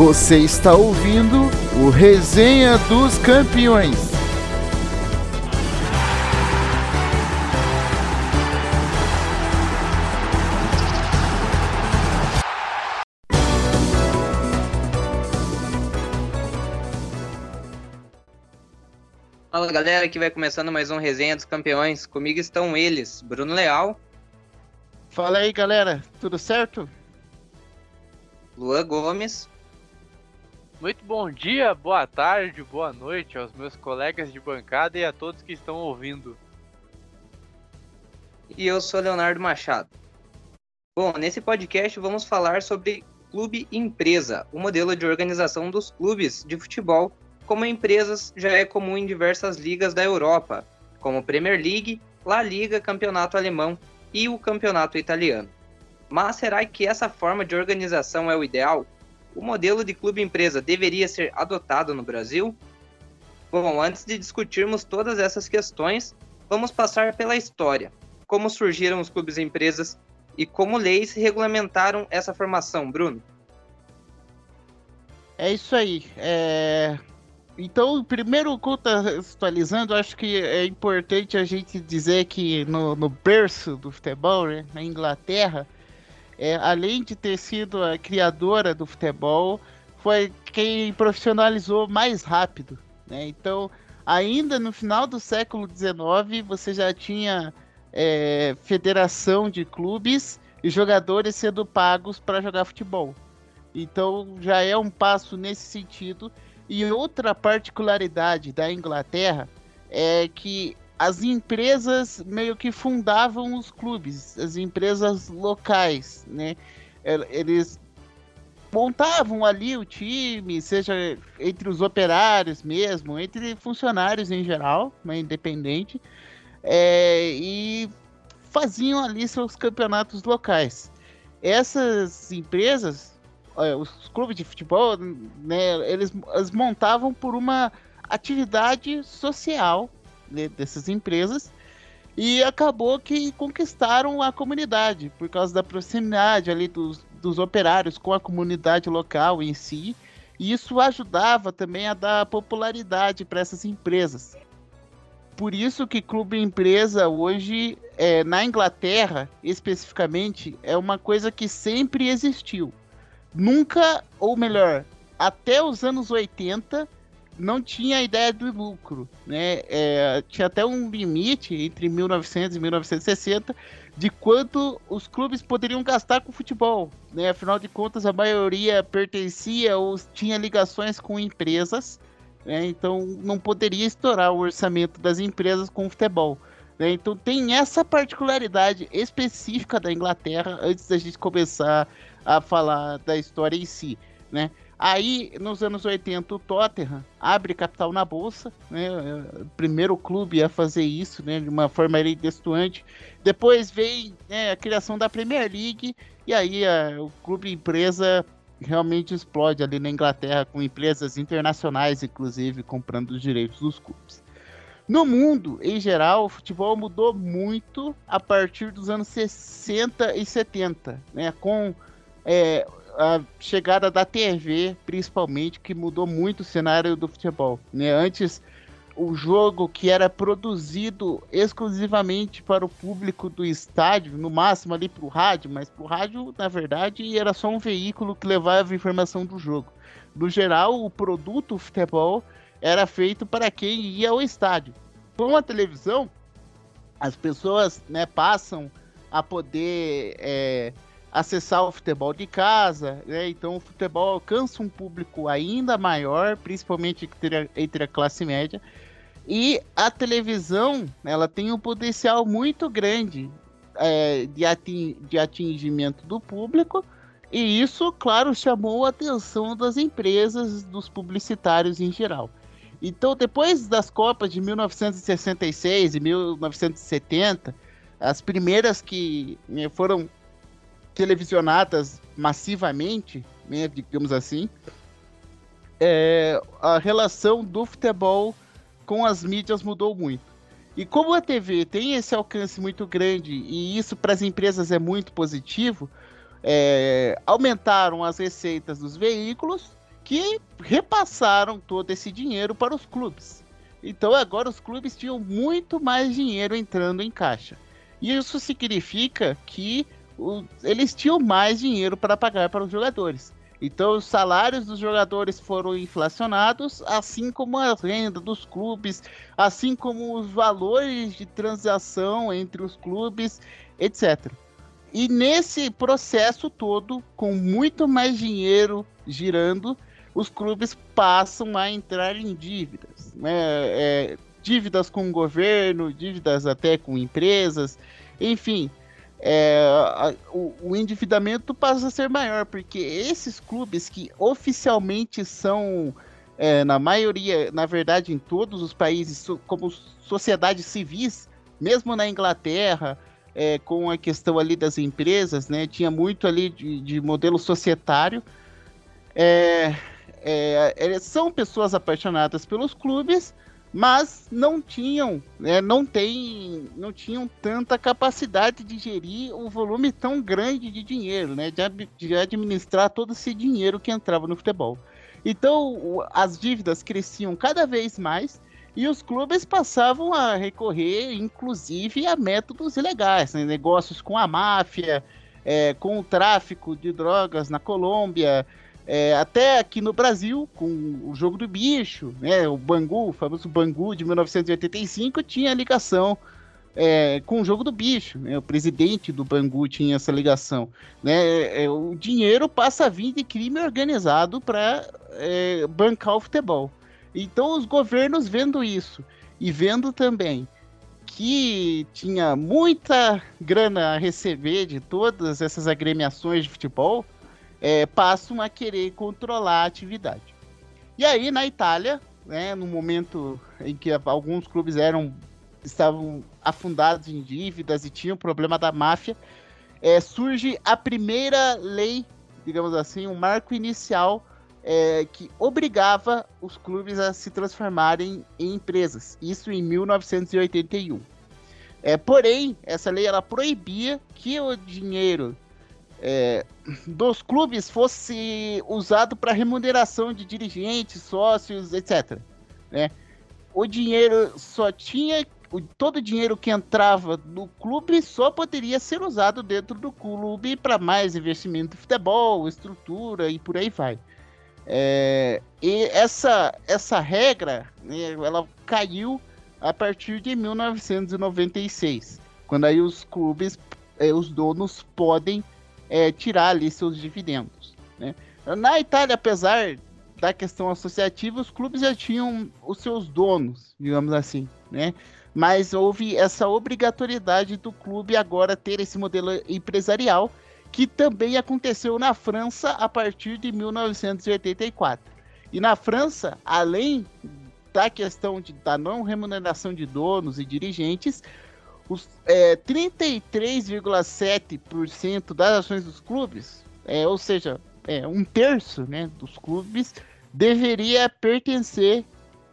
Você está ouvindo o Resenha dos Campeões. Fala galera, aqui vai começando mais um Resenha dos Campeões. Comigo estão eles, Bruno Leal. Fala aí galera, tudo certo? Luan Gomes. Muito bom dia, boa tarde, boa noite aos meus colegas de bancada e a todos que estão ouvindo. E eu sou Leonardo Machado. Bom, nesse podcast vamos falar sobre clube empresa, o modelo de organização dos clubes de futebol como empresas já é comum em diversas ligas da Europa, como Premier League, La Liga, Campeonato Alemão e o Campeonato Italiano. Mas será que essa forma de organização é o ideal? O modelo de clube-empresa deveria ser adotado no Brasil? Bom, antes de discutirmos todas essas questões, vamos passar pela história. Como surgiram os clubes-empresas e como leis regulamentaram essa formação, Bruno? É isso aí. É... Então, primeiro contextualizando, acho que é importante a gente dizer que no, no berço do futebol, né, na Inglaterra, é, além de ter sido a criadora do futebol, foi quem profissionalizou mais rápido. Né? Então, ainda no final do século XIX, você já tinha é, federação de clubes e jogadores sendo pagos para jogar futebol. Então, já é um passo nesse sentido. E outra particularidade da Inglaterra é que as empresas meio que fundavam os clubes, as empresas locais, né? Eles montavam ali o time, seja entre os operários mesmo, entre funcionários em geral, né, independente, é, e faziam ali seus campeonatos locais. Essas empresas, os clubes de futebol, né, eles, eles montavam por uma atividade social dessas empresas e acabou que conquistaram a comunidade por causa da proximidade ali dos, dos operários com a comunidade local em si. E isso ajudava também a dar popularidade para essas empresas. Por isso que clube empresa hoje, é, na Inglaterra especificamente, é uma coisa que sempre existiu. Nunca, ou melhor, até os anos 80, não tinha ideia do lucro, né? É, tinha até um limite entre 1900 e 1960 de quanto os clubes poderiam gastar com futebol, né? Afinal de contas, a maioria pertencia ou tinha ligações com empresas, né? Então não poderia estourar o orçamento das empresas com futebol. Né? Então tem essa particularidade específica da Inglaterra antes da gente começar a falar da história em si, né? Aí, nos anos 80, o Tottenham abre capital na bolsa, né? O primeiro clube a fazer isso, né? De uma forma destoante. Depois vem né, a criação da Premier League e aí a, o clube empresa realmente explode ali na Inglaterra com empresas internacionais, inclusive, comprando os direitos dos clubes. No mundo, em geral, o futebol mudou muito a partir dos anos 60 e 70, né? Com é, a chegada da TV, principalmente, que mudou muito o cenário do futebol. Né? Antes, o jogo que era produzido exclusivamente para o público do estádio, no máximo ali para o rádio, mas para o rádio, na verdade, era só um veículo que levava informação do jogo. No geral, o produto futebol era feito para quem ia ao estádio. Com a televisão, as pessoas né, passam a poder é, acessar o futebol de casa, né? Então o futebol alcança um público ainda maior, principalmente entre a, classe média. E a televisão, ela tem um potencial muito grande é, de, ating de atingimento do público. E isso, claro, chamou a atenção das empresas, dos publicitários em geral. Então, depois das Copas de 1966 e 1970, as primeiras que né, foram televisionadas massivamente, né, digamos assim, é, a relação do futebol com as mídias mudou muito. E como a TV tem esse alcance muito grande e isso para as empresas é muito positivo, é, aumentaram as receitas dos veículos que repassaram todo esse dinheiro para os clubes. Então agora os clubes tinham muito mais dinheiro entrando em caixa. E isso significa que o, eles tinham mais dinheiro para pagar para os jogadores. Então os salários dos jogadores foram inflacionados, assim como a renda dos clubes, assim como os valores de transação entre os clubes, etc. E nesse processo todo, com muito mais dinheiro girando, os clubes passam a entrar em dívidas. Né? É, dívidas com o governo, dívidas até com empresas, enfim. É, a, o, o, endividamento passa a ser maior, porque esses clubes que oficialmente são, é, na maioria, na verdade, em todos os países, como sociedades civis, mesmo na Inglaterra, é, com a questão ali das empresas, né, tinha muito ali de, de modelo societário. É, é, são pessoas apaixonadas pelos clubes, mas não tinham, né, não tem, não tinham tanta capacidade de gerir um volume tão grande de dinheiro, né, de, de administrar todo esse dinheiro que entrava no futebol. Então as dívidas cresciam cada vez mais e os clubes passavam a recorrer, inclusive, a métodos ilegais, né, negócios com a máfia, é, com o tráfico de drogas na Colômbia, é, até aqui no Brasil, com o jogo do bicho, né, o Bangu, o famoso Bangu de 1985, tinha ligação é, com o jogo do bicho. Né, o presidente do Bangu tinha essa ligação. Né, é, o dinheiro passa a vir de crime organizado para é, bancar o futebol. Então, os governos vendo isso e vendo também que tinha muita grana a receber de todas essas agremiações de futebol é, passam a querer controlar a atividade. E aí, na Itália, né, no momento em que alguns clubes eram estavam afundados em dívidas e tinham problema da máfia, é, surge a primeira lei, digamos assim, um marco inicial é, que obrigava os clubes a se transformarem em empresas. Isso em 1981. É, porém, essa lei ela proibia que o dinheiro é, dos clubes fosse usado para remuneração de dirigentes, sócios, etc. Né? O dinheiro só tinha. Todo o dinheiro que entrava no clube só poderia ser usado dentro do clube para mais investimento em futebol, estrutura e por aí vai. É, e essa, essa regra né, ela caiu a partir de 1996, quando aí os clubes, é, os donos podem é, tirar ali seus dividendos. Né? Na Itália, apesar da questão associativa, os clubes já tinham os seus donos, digamos assim, né? Mas houve essa obrigatoriedade do clube agora ter esse modelo empresarial, que também aconteceu na França a partir de 1984. E na França, além da questão de, da não remuneração de donos e dirigentes, os é, 33,7% das ações dos clubes, é, ou seja, é, um terço né, dos clubes, deveria pertencer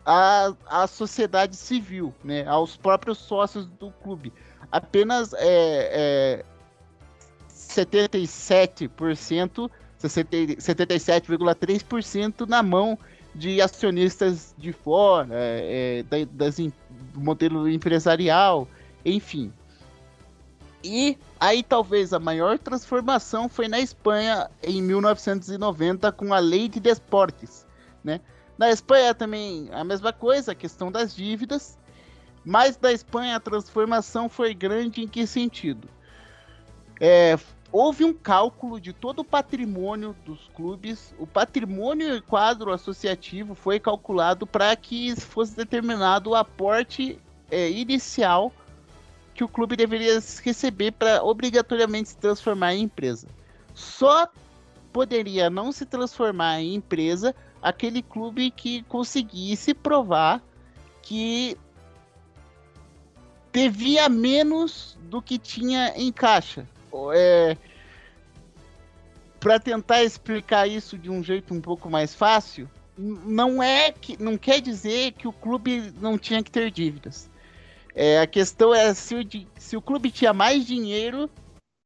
à, à sociedade civil, né, aos próprios sócios do clube. Apenas é, é, 77%, 77,3% na mão de acionistas de fora, é, é das, do modelo empresarial, enfim. E aí talvez a maior transformação foi na Espanha em 1990 com a Lei de Desportes, né? Na Espanha também a mesma coisa, a questão das dívidas, mas na Espanha a transformação foi grande em que sentido? É, houve um cálculo de todo o patrimônio dos clubes, o patrimônio e quadro associativo foi calculado para que fosse determinado o aporte é, inicial que o clube deveria receber para obrigatoriamente se transformar em empresa. Só poderia não se transformar em empresa aquele clube que conseguisse provar que devia menos do que tinha em caixa. É, para tentar explicar isso de um jeito um pouco mais fácil, não é que não quer dizer que o clube não tinha que ter dívidas. É, a questão é se o, se o clube tinha mais dinheiro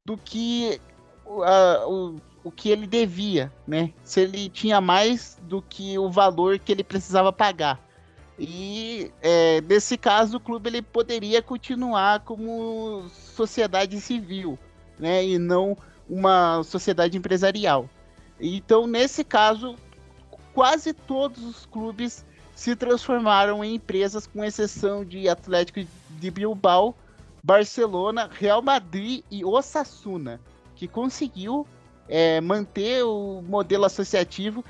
do que a, o, o que ele devia, né? Se ele tinha mais do que o valor que ele precisava pagar. E é, nesse caso o clube ele poderia continuar como sociedade civil, né? E não uma sociedade empresarial. Então nesse caso quase todos os clubes se transformaram em empresas, com exceção de Atlético de Bilbao, Barcelona, Real Madrid e Osasuna, que conseguiu é, manter o modelo associativo.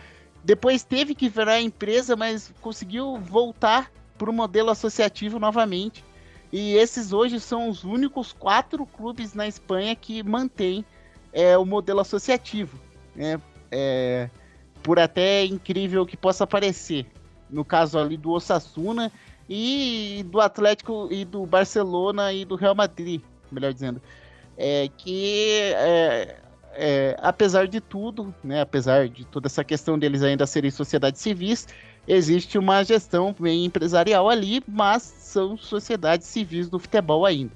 Depois teve que virar empresa, mas conseguiu voltar para o modelo associativo novamente. E esses hoje são os únicos quatro clubes na Espanha que mantêm é, o modelo associativo. Né? É, por até incrível que possa parecer. No caso ali do Osasuna e do Atlético e do Barcelona e do Real Madrid, melhor dizendo. É, que é, é, apesar de tudo, né, apesar de toda essa questão deles ainda serem sociedades civis, existe uma gestão bem empresarial ali, mas são sociedades civis do futebol ainda.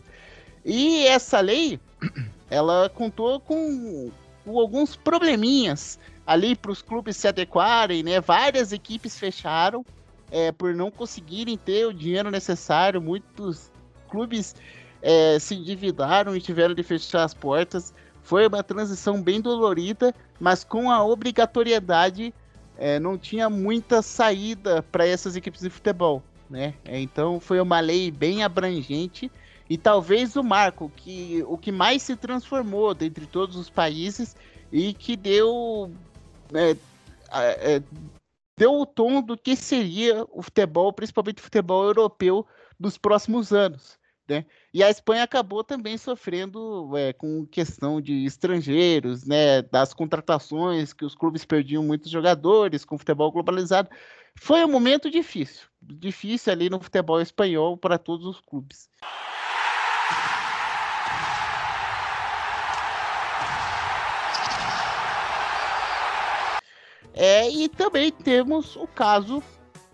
E essa lei, ela contou com, com alguns probleminhas ali para os clubes se adequarem, né? Várias equipes fecharam é, por não conseguirem ter o dinheiro necessário. Muitos clubes é, se endividaram e tiveram de fechar as portas. Foi uma transição bem dolorida, mas com a obrigatoriedade é, não tinha muita saída para essas equipes de futebol, né? É, então foi uma lei bem abrangente e talvez o marco que o que mais se transformou dentre todos os países e que deu é, é, deu o tom do que seria o futebol, principalmente o futebol europeu dos próximos anos. Né? E a Espanha acabou também sofrendo é, com questão de estrangeiros, né, das contratações, que os clubes perdiam muitos jogadores com o futebol globalizado. Foi um momento difícil, difícil ali no futebol espanhol para todos os clubes. É, e também temos o caso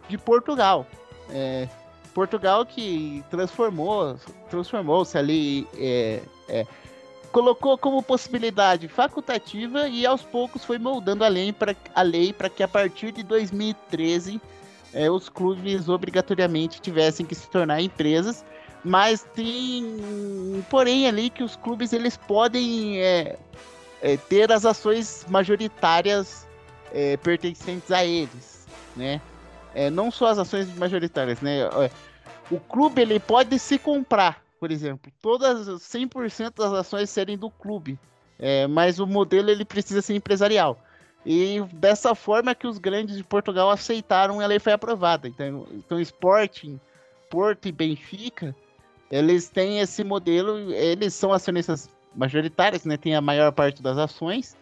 de Portugal. É, Portugal que transformou, transformou-se ali, é, é, colocou como possibilidade facultativa e aos poucos foi moldando a lei para a lei para que a partir de 2013 é, os clubes obrigatoriamente tivessem que se tornar empresas, mas tem porém ali que os clubes eles podem é, é, ter as ações majoritárias é, pertencentes a eles, né? é, não só as ações majoritárias, né? O clube ele pode se comprar, por exemplo, todas 100% das ações serem do clube, é, mas o modelo ele precisa ser empresarial. E dessa forma que os grandes de Portugal aceitaram, a lei foi aprovada. Então, então Sporting, Porto e Benfica, eles têm esse modelo, eles são acionistas majoritários, né? Tem a maior parte das ações.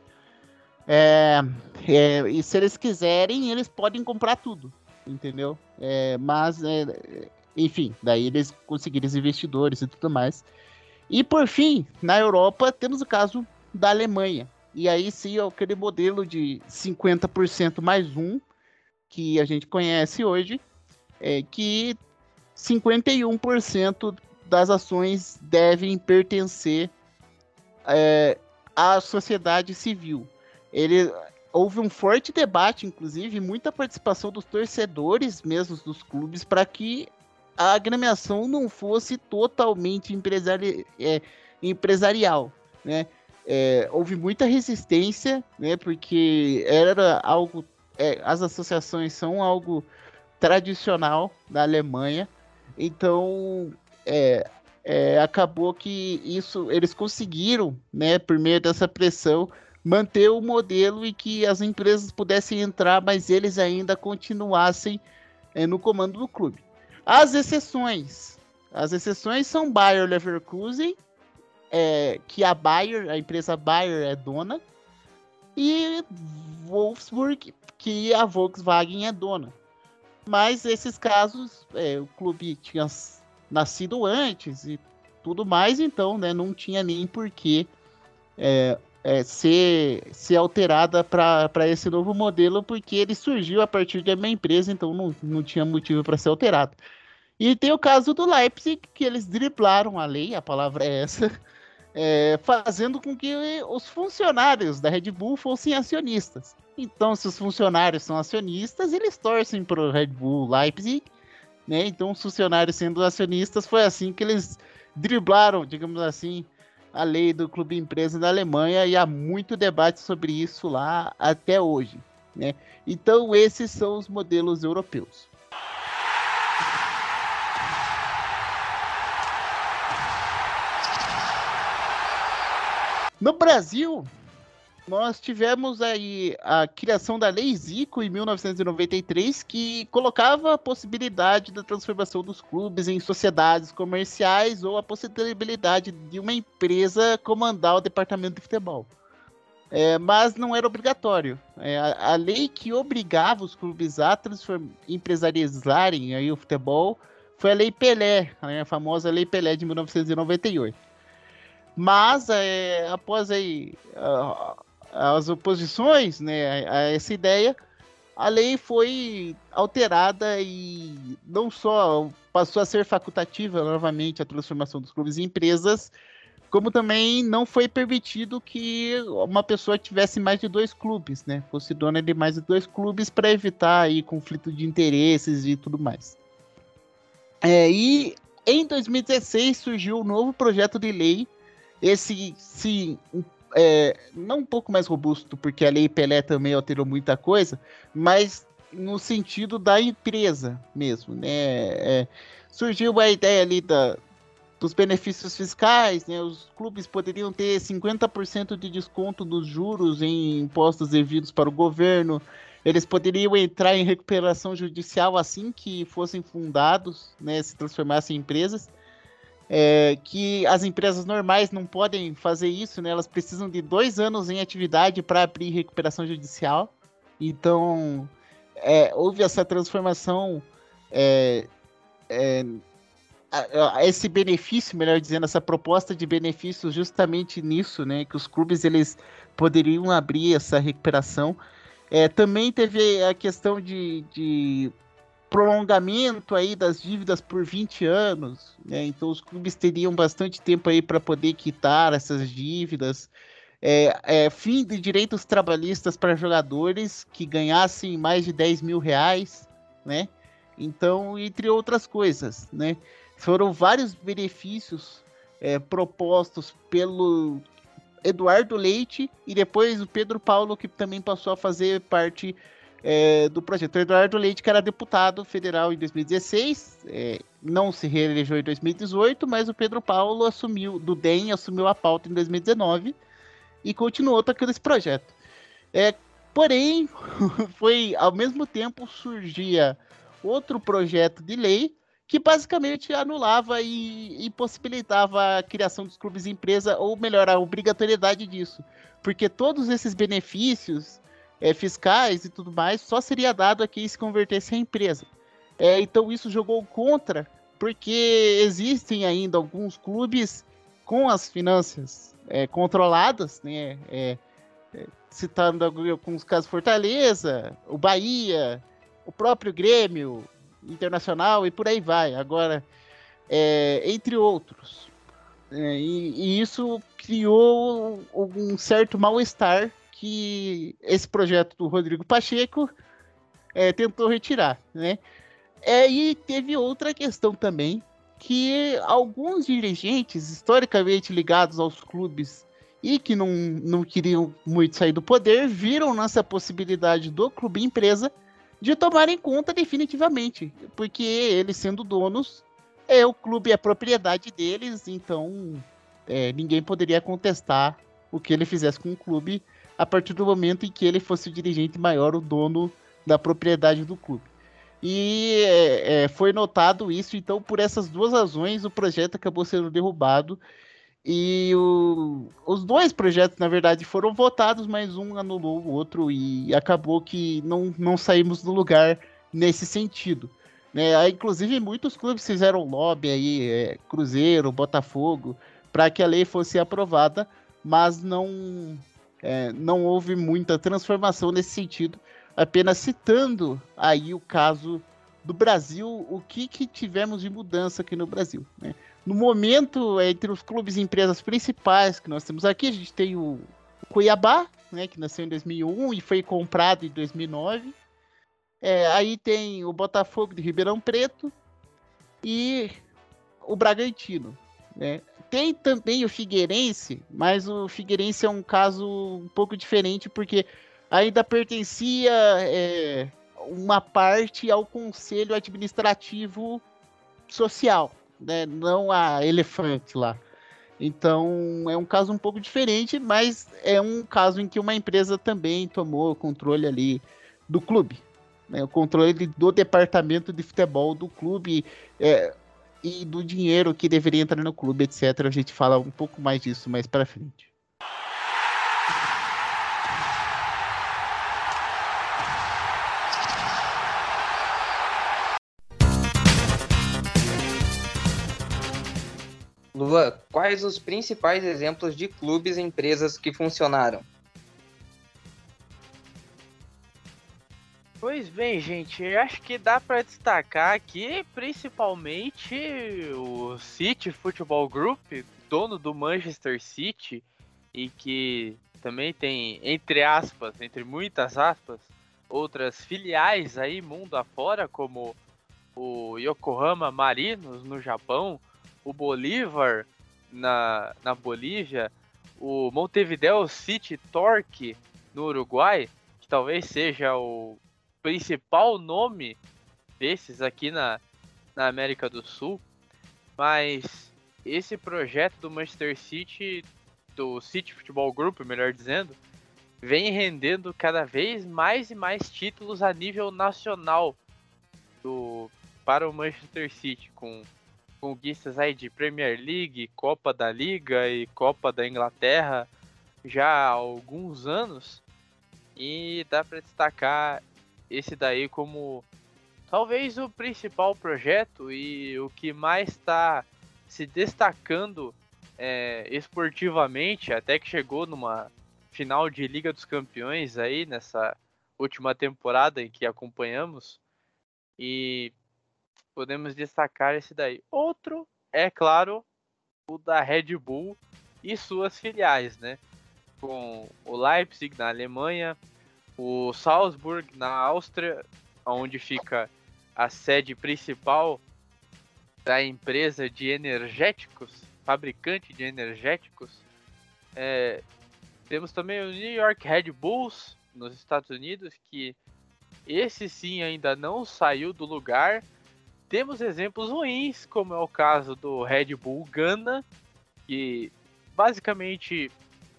É, é, e se eles quiserem, eles podem comprar tudo entendeu? É, mas, é, enfim, daí eles conseguiram os investidores e tudo mais. E por fim, na Europa, temos o caso da Alemanha. E aí sim, é aquele modelo de 50% mais um, que a gente conhece hoje, é que 51% das ações devem pertencer é, à sociedade civil. Ele, houve um forte debate, inclusive, muita participação dos torcedores mesmo dos clubes para que a agremiação não fosse totalmente empresari é, empresarial, né? É, houve muita resistência, né? Porque era algo, é, as associações são algo tradicional da Alemanha, então é, é, acabou que isso eles conseguiram, né? Por meio dessa pressão manter o modelo e que as empresas pudessem entrar, mas eles ainda continuassem é, no comando do clube. As exceções. As exceções são Bayer Leverkusen, é, que a Bayer, a empresa Bayer é dona, e Wolfsburg, que a Volkswagen é dona. Mas esses casos, é, o clube tinha nascido antes e tudo mais, então né, não tinha nem porquê é, é, ser, ser alterada para esse novo modelo, porque ele surgiu a partir de uma empresa, então não, não tinha motivo para ser alterado. E tem o caso do Leipzig, que eles driblaram a lei, a palavra é essa, é, fazendo com que os funcionários da Red Bull fossem acionistas. Então, se os funcionários são acionistas, eles torcem para o Red Bull Leipzig, né? Então, os funcionários sendo acionistas, foi assim que eles driblaram, digamos assim, a lei do clube empresa da Alemanha e há muito debate sobre isso lá até hoje, né? Então, esses são os modelos europeus. No Brasil, nós tivemos aí a criação da Lei Zico em 1993, que colocava a possibilidade da transformação dos clubes em sociedades comerciais ou a possibilidade de uma empresa comandar o departamento de futebol. É, mas não era obrigatório. É, a, a, lei que obrigava os clubes a empresarializarem aí o futebol foi a Lei Pelé, né, a famosa Lei Pelé de 1998. Mas, é, após aí, as oposições né, a essa ideia, a lei foi alterada e não só passou a ser facultativa novamente a transformação dos clubes em empresas, como também não foi permitido que uma pessoa tivesse mais de dois clubes, né? Fosse dona de mais de dois clubes para evitar aí conflito de interesses e tudo mais. É, e em 2016 surgiu um novo projeto de lei esse, sim, é, não um pouco mais robusto, porque a Lei Pelé também alterou muita coisa, mas no sentido da empresa mesmo, né? É, surgiu a ideia ali da, dos benefícios fiscais, né? Os clubes poderiam ter 50% de desconto dos juros em impostos devidos para o governo. Eles poderiam entrar em recuperação judicial assim que fossem fundados, né? Se transformassem em empresas é, que as empresas normais não podem fazer isso, né? Elas precisam de dois anos em atividade para abrir recuperação judicial. Então, é, houve essa transformação, é, é esse benefício, melhor dizendo, essa proposta de benefício justamente nisso, né? Que os clubes eles poderiam abrir essa recuperação. É, também teve a questão de, de prolongamento aí das dívidas por 20 anos, né? Então os clubes teriam bastante tempo aí para poder quitar essas dívidas. É, é, fim de direitos trabalhistas para jogadores que ganhassem mais de 10 mil reais, né? Então, entre outras coisas, né? Foram vários benefícios é, propostos pelo Eduardo Leite e depois o Pedro Paulo, que também passou a fazer parte é, do projeto. O Eduardo Leite, que era deputado federal em 2016, é, não se reelegeu em 2018, mas o Pedro Paulo assumiu, do DEM, assumiu a pauta em 2019 e continuou tocando esse projeto. É, porém, foi ao mesmo tempo surgia outro projeto de lei que basicamente anulava e impossibilitava a criação dos clubes empresa, ou melhor, a obrigatoriedade disso. Porque todos esses benefícios é, fiscais e tudo mais, só seria dado a quem se convertesse em empresa. É, então isso jogou contra, porque existem ainda alguns clubes com as finanças é, controladas, né? É, é citando alguns casos Fortaleza, o Bahia, o próprio Grêmio Internacional e por aí vai. Agora, é, entre outros. E, e, isso criou um certo mal-estar que esse projeto do Rodrigo Pacheco é, tentou retirar, né? É, e teve outra questão também, que alguns dirigentes historicamente ligados aos clubes e que não, não queriam muito sair do poder, viram nessa possibilidade do clube empresa de tomarem conta definitivamente, porque eles sendo donos, é o clube é propriedade deles, então é, ninguém poderia contestar o que ele fizesse com o clube a partir do momento em que ele fosse o dirigente maior, o dono da propriedade do clube. E é, é, foi notado isso, então, por essas duas razões, o projeto acabou sendo derrubado. E o, os dois projetos, na verdade, foram votados, mas um anulou o outro e acabou que não, não saímos do lugar nesse sentido. Né? Inclusive, muitos clubes fizeram lobby aí, é, Cruzeiro, Botafogo, para que a lei fosse aprovada, mas não, é, não houve muita transformação nesse sentido, apenas citando aí o caso do Brasil, o que, que tivemos de mudança aqui no Brasil. Né? No momento, entre os clubes e empresas principais que nós temos aqui, a gente tem o Cuiabá, né, que nasceu em 2001 e foi comprado em 2009. É, aí tem o Botafogo de Ribeirão Preto e o Bragantino. Né? Tem também o Figueirense, mas o Figueirense é um caso um pouco diferente porque ainda pertencia é, uma parte ao Conselho Administrativo Social, né? não a Elefante lá. Então é um caso um pouco diferente, mas é um caso em que uma empresa também tomou controle ali do clube. Né? O controle do departamento de futebol do clube é, e do dinheiro que deveria entrar no clube, etc. A gente fala um pouco mais disso mais para frente. Luan, quais os principais exemplos de clubes e empresas que funcionaram? Pois bem, gente, acho que dá para destacar aqui principalmente o City Football Group, dono do Manchester City, e que também tem, entre aspas, entre muitas aspas, outras filiais aí mundo afora, como o Yokohama Marinos no Japão, o Bolívar na, na Bolívia, o Montevideo City Torque no Uruguai, que talvez seja o principal nome desses aqui na, na América do Sul, mas esse projeto do Manchester City, do City Football Group, melhor dizendo, vem rendendo cada vez mais e mais títulos a nível nacional do, para o Manchester City, com conquistas aí de Premier League, Copa da Liga e Copa da Inglaterra já há alguns anos. E dá para destacar esse daí como talvez o principal projeto e o que mais está se destacando é, esportivamente, até que chegou numa final de Liga dos Campeões aí nessa última temporada em que acompanhamos. E podemos destacar esse daí. Outro é, claro, o da Red Bull e suas filiais, né? Com o Leipzig na Alemanha, o Salzburg na Áustria, onde fica a sede principal da empresa de energéticos, fabricante de energéticos. É, temos também o New York Red Bulls nos Estados Unidos, que esse sim ainda não saiu do lugar temos exemplos ruins, como é o caso do Red Bull Gana, que basicamente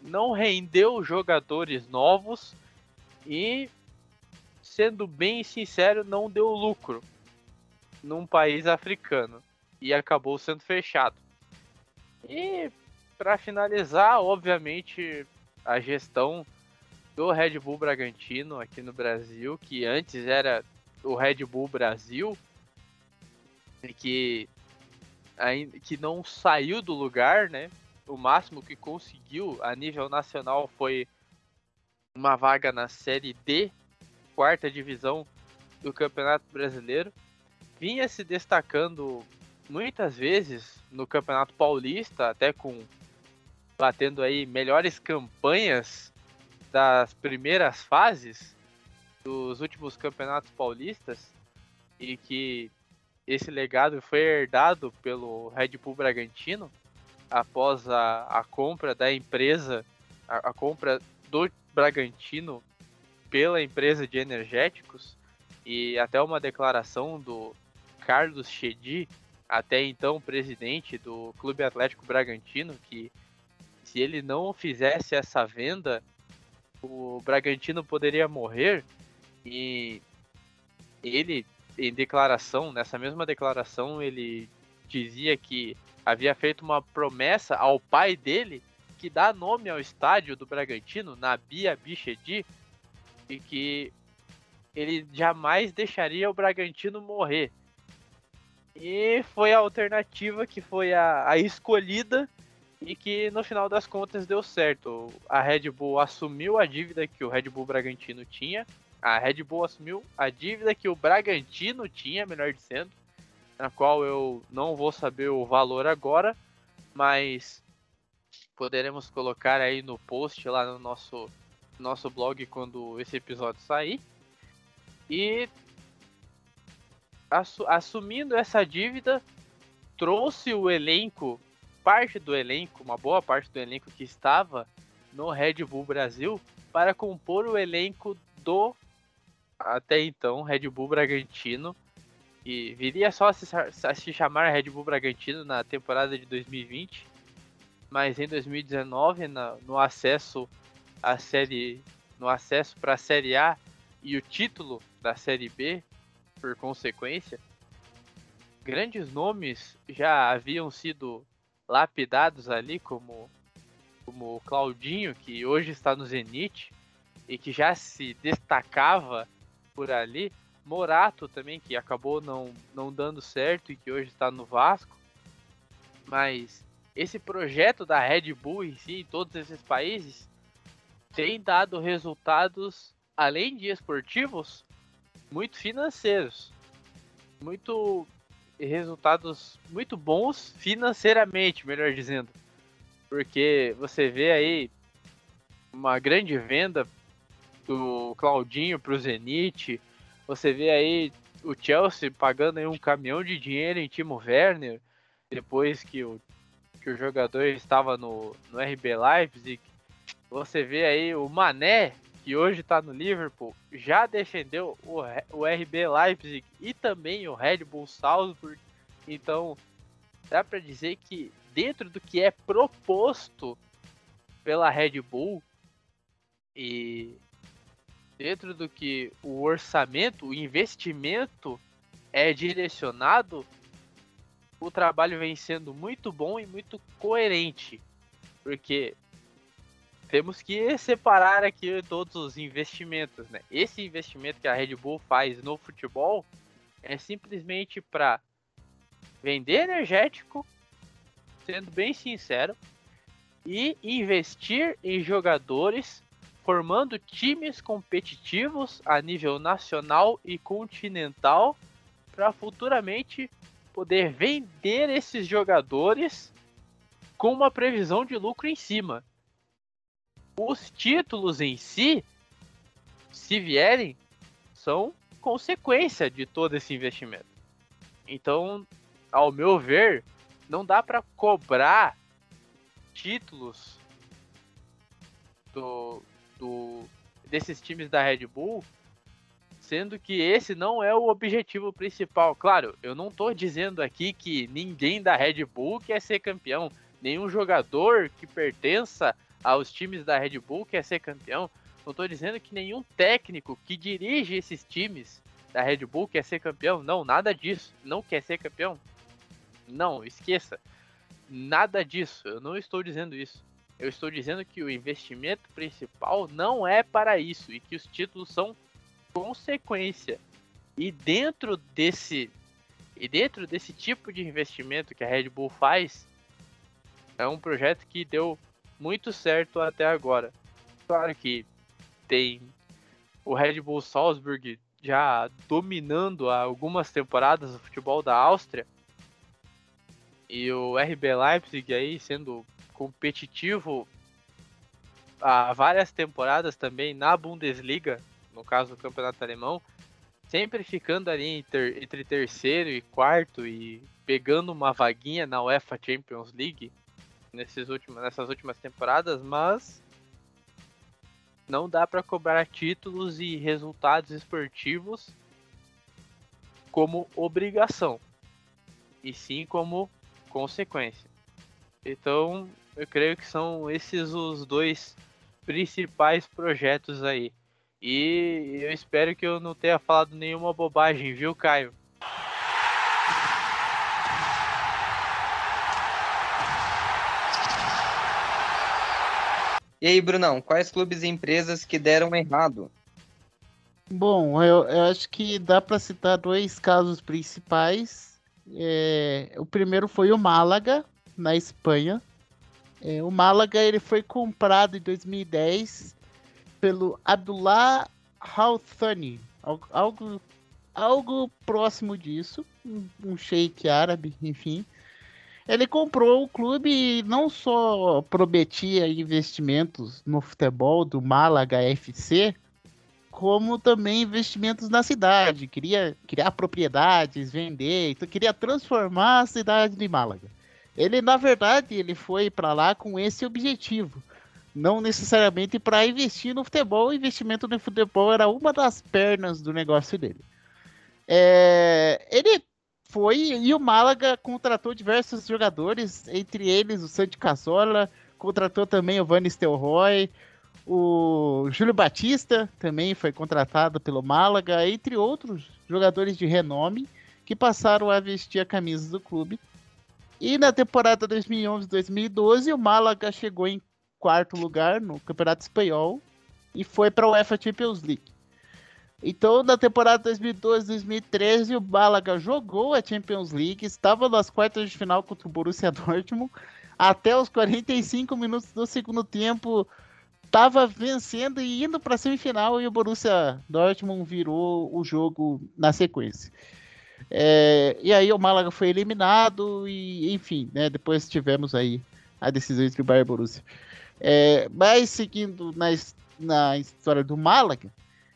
não rendeu jogadores novos e, sendo bem sincero, não deu lucro num país africano e acabou sendo fechado. E para finalizar, obviamente, a gestão do Red Bull Bragantino aqui no Brasil, que antes era o Red Bull Brasil, que que não saiu do lugar, né? O máximo que conseguiu a nível nacional foi uma vaga na Série D, quarta divisão do Campeonato Brasileiro. Vinha se destacando muitas vezes no Campeonato Paulista, até com batendo aí melhores campanhas das primeiras fases dos últimos campeonatos paulistas e que esse legado foi herdado pelo Red Bull Bragantino após a, a compra da empresa, a, a compra do Bragantino pela empresa de energéticos e até uma declaração do Carlos Chedi, até então presidente do Clube Atlético Bragantino, que se ele não fizesse essa venda, o Bragantino poderia morrer. E ele em declaração, nessa mesma declaração, ele dizia que havia feito uma promessa ao pai dele que dá nome ao estádio do Bragantino, Nabia Bichedi, e que ele jamais deixaria o Bragantino morrer. E foi a alternativa que foi a, a escolhida e que no final das contas deu certo. A Red Bull assumiu a dívida que o Red Bull Bragantino tinha a Red Bull assumiu a dívida que o Bragantino tinha, melhor dizendo, na qual eu não vou saber o valor agora, mas poderemos colocar aí no post lá no nosso nosso blog quando esse episódio sair. E assumindo essa dívida, trouxe o elenco, parte do elenco, uma boa parte do elenco que estava no Red Bull Brasil, para compor o elenco do até então Red Bull Bragantino. E viria só a se, a se chamar Red Bull Bragantino na temporada de 2020, mas em 2019, na, no acesso à série, no acesso para a Série A e o título da Série B, por consequência, grandes nomes já haviam sido lapidados ali, como como Claudinho, que hoje está no Zenit e que já se destacava por ali, Morato também, que acabou não, não dando certo e que hoje está no Vasco. Mas esse projeto da Red Bull em si, em todos esses países, tem dado resultados, além de esportivos, muito financeiros. Muito resultados muito bons financeiramente, melhor dizendo. Porque você vê aí uma grande venda do Claudinho para o Zenit. Você vê aí o Chelsea pagando aí um caminhão de dinheiro em Timo Werner depois que o que o jogador estava no, no RB Leipzig. Você vê aí o Mané, que hoje está no Liverpool, já defendeu o, o RB Leipzig e também o Red Bull Salzburg. Então, dá para dizer que dentro do que é proposto pela Red Bull e dentro do que o orçamento, o investimento é direcionado, o trabalho vem sendo muito bom e muito coerente, porque temos que separar aqui todos os investimentos, né? Esse investimento que a Red Bull faz no futebol é simplesmente para vender energético, sendo bem sincero, e investir em jogadores formando times competitivos a nível nacional e continental para futuramente poder vender esses jogadores com uma previsão de lucro em cima. Os títulos em si, se vierem, são consequência de todo esse investimento. Então, ao meu ver, não dá para cobrar títulos do, do desses times da Red Bull sendo que esse não é o objetivo principal. Claro, eu não estou dizendo aqui que ninguém da Red Bull quer ser campeão, nenhum jogador que pertença aos times da Red Bull quer ser campeão. Não estou dizendo que nenhum técnico que dirige esses times da Red Bull quer ser campeão. Não, nada disso. Não quer ser campeão. Não, esqueça. Nada disso. Eu não estou dizendo isso. Eu estou dizendo que o investimento principal não é para isso e que os títulos são consequência. E dentro desse e dentro desse tipo de investimento que a Red Bull faz, é um projeto que deu muito certo até agora. Claro que tem o Red Bull Salzburg já dominando há algumas temporadas o futebol da Áustria e o RB Leipzig aí sendo competitivo há várias temporadas também na Bundesliga no caso do campeonato alemão, sempre ficando ali entre, entre terceiro e quarto e pegando uma vaguinha na UEFA Champions League nesses últimos, nessas últimas temporadas, mas não dá para cobrar títulos e resultados esportivos como obrigação, e sim como consequência. Então, eu creio que são esses os dois principais projetos aí. E eu espero que eu não tenha falado nenhuma bobagem, viu, Caio? E aí, Brunão, quais clubes e empresas que deram errado? Bom, eu, eu acho que dá para citar dois casos principais. É, o primeiro foi o Málaga, na Espanha. É, o Málaga ele foi comprado em 2010 pelo Abdullah Houthani, algo, algo algo próximo disso, um, um sheik árabe, enfim. Ele comprou o clube e não só prometia investimentos no futebol do Málaga FC, como também investimentos na cidade. Queria criar propriedades, vender, então queria transformar a cidade de Málaga. Ele, na verdade, ele foi para lá com esse objetivo. Não necessariamente para investir no futebol, o investimento no futebol era uma das pernas do negócio dele. É, ele foi e o Málaga contratou diversos jogadores, entre eles o Santi Cazorla, contratou também o Van Nistelrooy, o Júlio Batista também foi contratado pelo Málaga, entre outros jogadores de renome que passaram a vestir a camisa do clube. E na temporada 2011-2012, o Málaga chegou em quarto lugar no Campeonato Espanhol e foi para a UEFA Champions League. Então, na temporada 2012-2013, o Málaga jogou a Champions League, estava nas quartas de final contra o Borussia Dortmund, até os 45 minutos do segundo tempo, estava vencendo e indo para a semifinal e o Borussia Dortmund virou o jogo na sequência. É, e aí o Málaga foi eliminado e, enfim, né, depois tivemos aí a decisão entre o Bayern e o Borussia. É, mas seguindo na, na história do Málaga,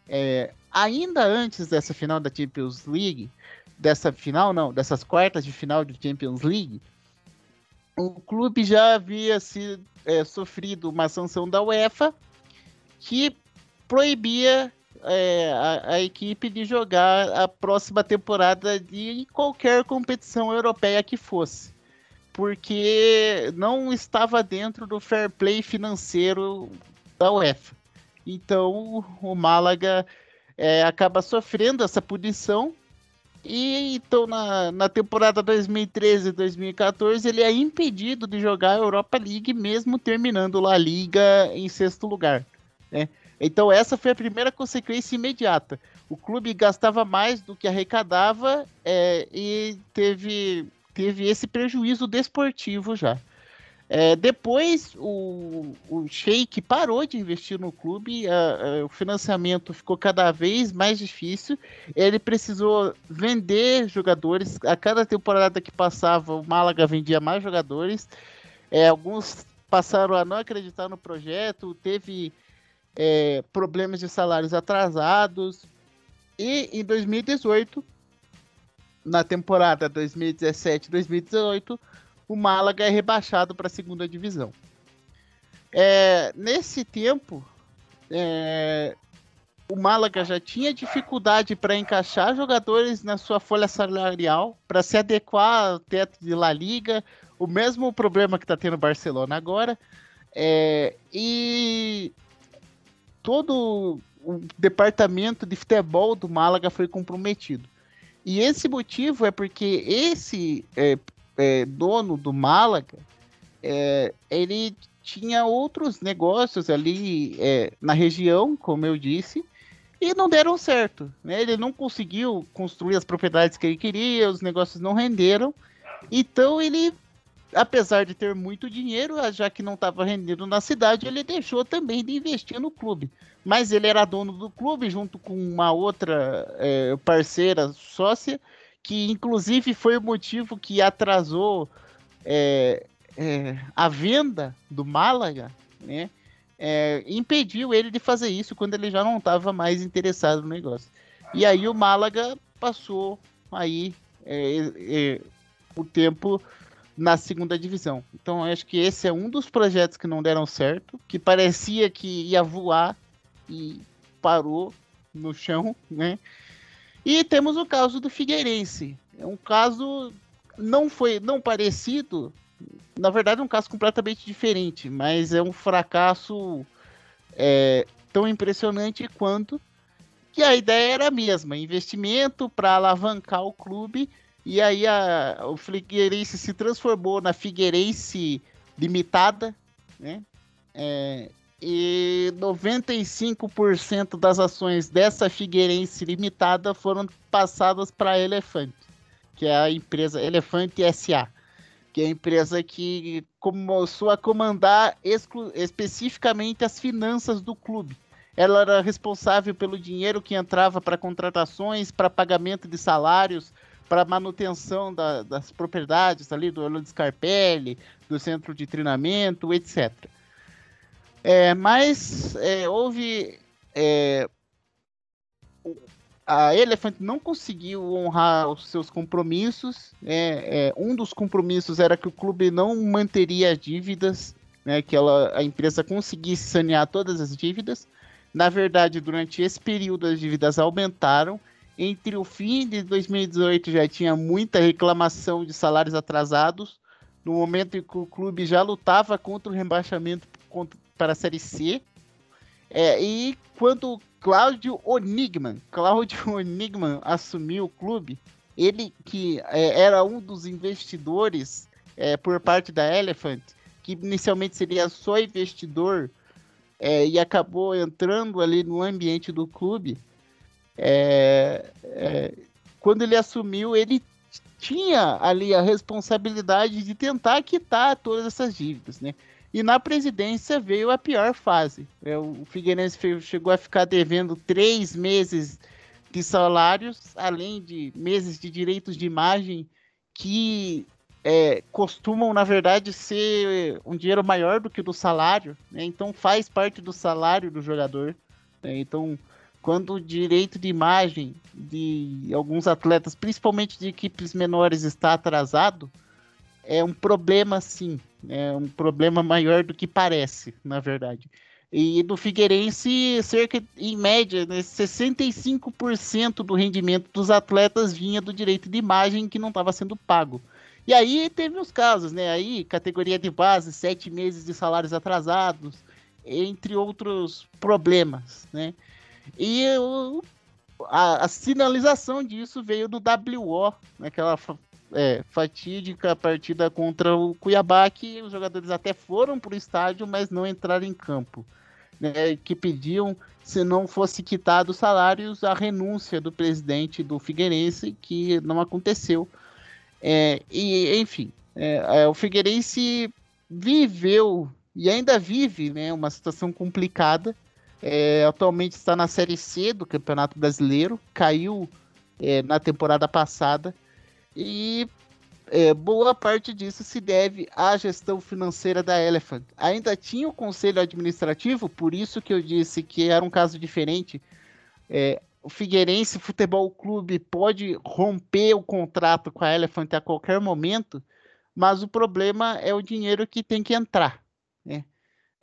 é, ainda antes dessa final da Champions League, dessa final não, dessas quartas de final de Champions League, o clube já havia se, é, sofrido uma sanção da UEFA que proibia é, a, a, equipe de jogar a próxima temporada de qualquer competição europeia que fosse, porque não estava dentro do fair play financeiro da UEFA. Então o Málaga é, acaba sofrendo essa punição. E então na, na temporada 2013 2014 ele é impedido de jogar a Europa League, mesmo terminando La Liga em sexto lugar. Né? Então essa foi a primeira consequência imediata. O clube gastava mais do que arrecadava é, e teve, teve esse prejuízo desportivo já. É, depois o, o Sheik parou de investir no clube, a, a, o financiamento ficou cada vez mais difícil. Ele precisou vender jogadores. A cada temporada que passava, o Málaga vendia mais jogadores. É, alguns passaram a não acreditar no projeto, teve é, problemas de salários atrasados. E em 2018, na temporada 2017-2018, o Málaga é rebaixado para a segunda divisão. É, nesse tempo, é, o Málaga já tinha dificuldade para encaixar jogadores na sua folha salarial, para se adequar ao teto de La Liga, o mesmo problema que está tendo o Barcelona agora. É, e todo o departamento de futebol do Málaga foi comprometido. E esse motivo é porque esse é, é, dono do Málaga, é, ele tinha outros negócios ali é, na região, como eu disse, e não deram certo. Né? Ele não conseguiu construir as propriedades que ele queria, os negócios não renderam. Então ele, apesar de ter muito dinheiro, já que não estava rendendo na cidade, ele deixou também de investir no clube. Mas ele era dono do clube junto com uma outra é, parceira sócia que inclusive foi o motivo que atrasou é, é, a venda do Málaga, né? É, impediu ele de fazer isso quando ele já não estava mais interessado no negócio. E aí o Málaga passou aí é, é, o tempo na segunda divisão. Então acho que esse é um dos projetos que não deram certo, que parecia que ia voar e parou no chão, né? E temos o caso do Figueirense. É um caso não foi não parecido, na verdade é um caso completamente diferente, mas é um fracasso é, tão impressionante quanto que a ideia era a mesma, investimento para alavancar o clube e aí a, o Figueirense se transformou na Figueirense Limitada, né? É, e 95% das ações dessa Figueirense Limitada foram passadas para a Elefante, que é a empresa Elefante SA, que é a empresa que começou a comandar especificamente as finanças do clube. ela era responsável pelo dinheiro que entrava para contratações, para pagamento de salários, para manutenção da, das propriedades ali do Orlando Scarpelli, do centro de treinamento, etc. É, mas é, houve. É, a Elephant não conseguiu honrar os seus compromissos. É, é, um dos compromissos era que o clube não manteria dívidas, né, que ela, a empresa conseguisse sanear todas as dívidas. Na verdade, durante esse período, as dívidas aumentaram. Entre o fim de 2018 já tinha muita reclamação de salários atrasados. No momento em que o clube já lutava contra o rebaixamento para a Série C. É, e quando Cláudio Onigman, Cláudio Onigman assumiu o clube, ele que é, era um dos investidores é, por parte da Elephant, que inicialmente seria só investidor é, e acabou entrando ali no ambiente do clube. É, é, quando ele assumiu, ele tinha ali a responsabilidade de tentar quitar todas essas dívidas, né? E na presidência veio a pior fase. É, o Figueirense chegou a ficar devendo três meses de salários, além de meses de direitos de imagem que é, costumam, na verdade, ser um dinheiro maior do que o do salário, né? então faz parte do salário do jogador. Né? Então, quando o direito de imagem de alguns atletas, principalmente de equipes menores, está atrasado, é um problema sim, é um problema maior do que parece, na verdade. E do Figueirense, cerca, em média, né, 65% do rendimento dos atletas vinha do direito de imagem que não estava sendo pago. E aí teve os casos, né? Aí, categoria de base, sete meses de salários atrasados, entre outros problemas, né? E o, a, a, sinalização disso veio do WO, naquela é, fatídica partida contra o Cuiabá, que os jogadores até foram para o estádio, mas não entraram em campo. Né, que pediam, se não fosse quitado os salários, a renúncia do presidente do Figueirense, que não aconteceu. É, e, enfim, é, é, o Figueirense viveu e ainda vive né, uma situação complicada. É, atualmente está na Série C do Campeonato Brasileiro, caiu é, na temporada passada e é, boa parte disso se deve à gestão financeira da Elephant. Ainda tinha o conselho administrativo, por isso que eu disse que era um caso diferente. É, o Figueirense Futebol Clube pode romper o contrato com a Elephant a qualquer momento, mas o problema é o dinheiro que tem que entrar. Né?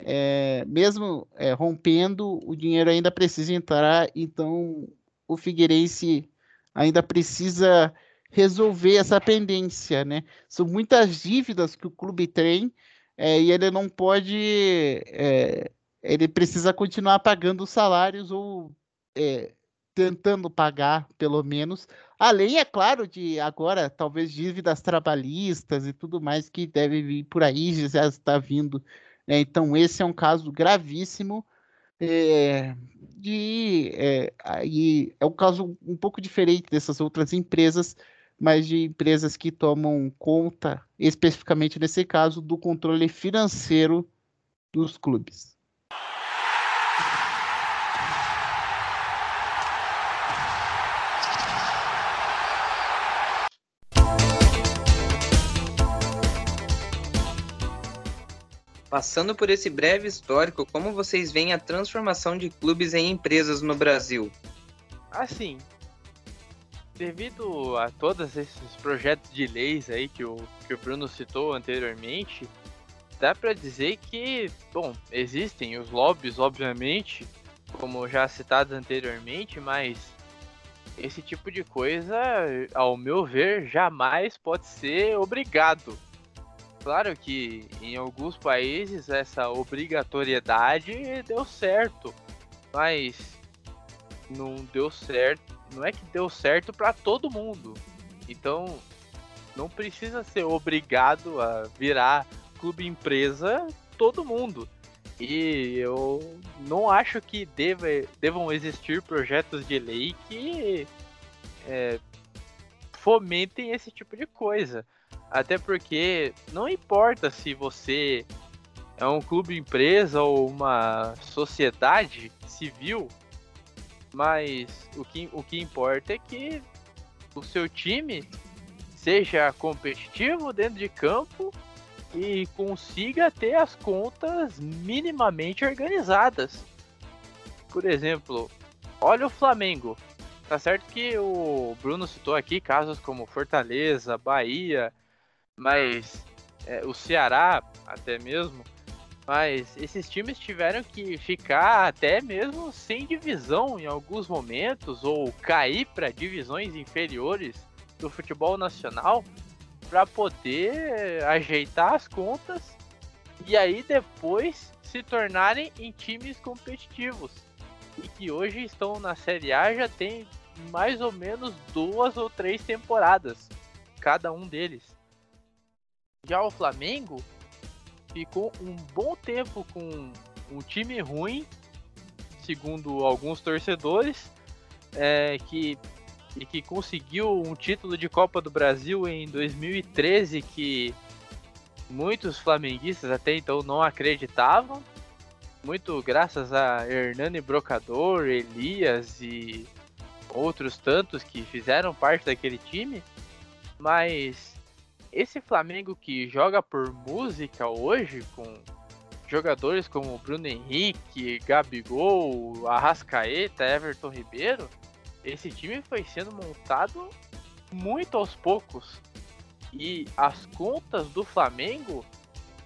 É, mesmo é, rompendo, o dinheiro ainda precisa entrar, então o Figueirense ainda precisa resolver essa pendência. Né? São muitas dívidas que o clube tem é, e ele não pode. É, ele precisa continuar pagando os salários ou é, tentando pagar, pelo menos. Além, é claro, de agora, talvez dívidas trabalhistas e tudo mais que deve vir por aí, já está vindo. Né? Então, esse é um caso gravíssimo. É, de, é, aí é um caso um pouco diferente dessas outras empresas, mas de empresas que tomam conta, especificamente nesse caso, do controle financeiro dos clubes. Passando por esse breve histórico, como vocês veem a transformação de clubes em empresas no Brasil? Assim, devido a todos esses projetos de leis aí que o, que o Bruno citou anteriormente, dá para dizer que, bom, existem os lobbies, obviamente, como já citado anteriormente, mas esse tipo de coisa, ao meu ver, jamais pode ser obrigado Claro que em alguns países essa obrigatoriedade deu certo, mas não deu certo. Não é que deu certo para todo mundo. Então não precisa ser obrigado a virar clube empresa todo mundo. E eu não acho que deva, devam existir projetos de lei que é, fomentem esse tipo de coisa. Até porque não importa se você é um clube empresa ou uma sociedade civil, mas o que, o que importa é que o seu time seja competitivo dentro de campo e consiga ter as contas minimamente organizadas. Por exemplo, olha o Flamengo. Tá certo que o Bruno citou aqui casos como Fortaleza, Bahia, mas é, o Ceará até mesmo. Mas esses times tiveram que ficar até mesmo sem divisão em alguns momentos ou cair para divisões inferiores do futebol nacional para poder ajeitar as contas e aí depois se tornarem em times competitivos e que hoje estão na Série A já tem mais ou menos duas ou três temporadas cada um deles. Já o Flamengo ficou um bom tempo com um time ruim, segundo alguns torcedores, é, que, e que conseguiu um título de Copa do Brasil em 2013 que muitos flamenguistas até então não acreditavam. Muito graças a Hernani Brocador, Elias e outros tantos que fizeram parte daquele time. Mas esse Flamengo que joga por música hoje, com jogadores como Bruno Henrique, Gabigol, Arrascaeta, Everton Ribeiro, esse time foi sendo montado muito aos poucos. E as contas do Flamengo,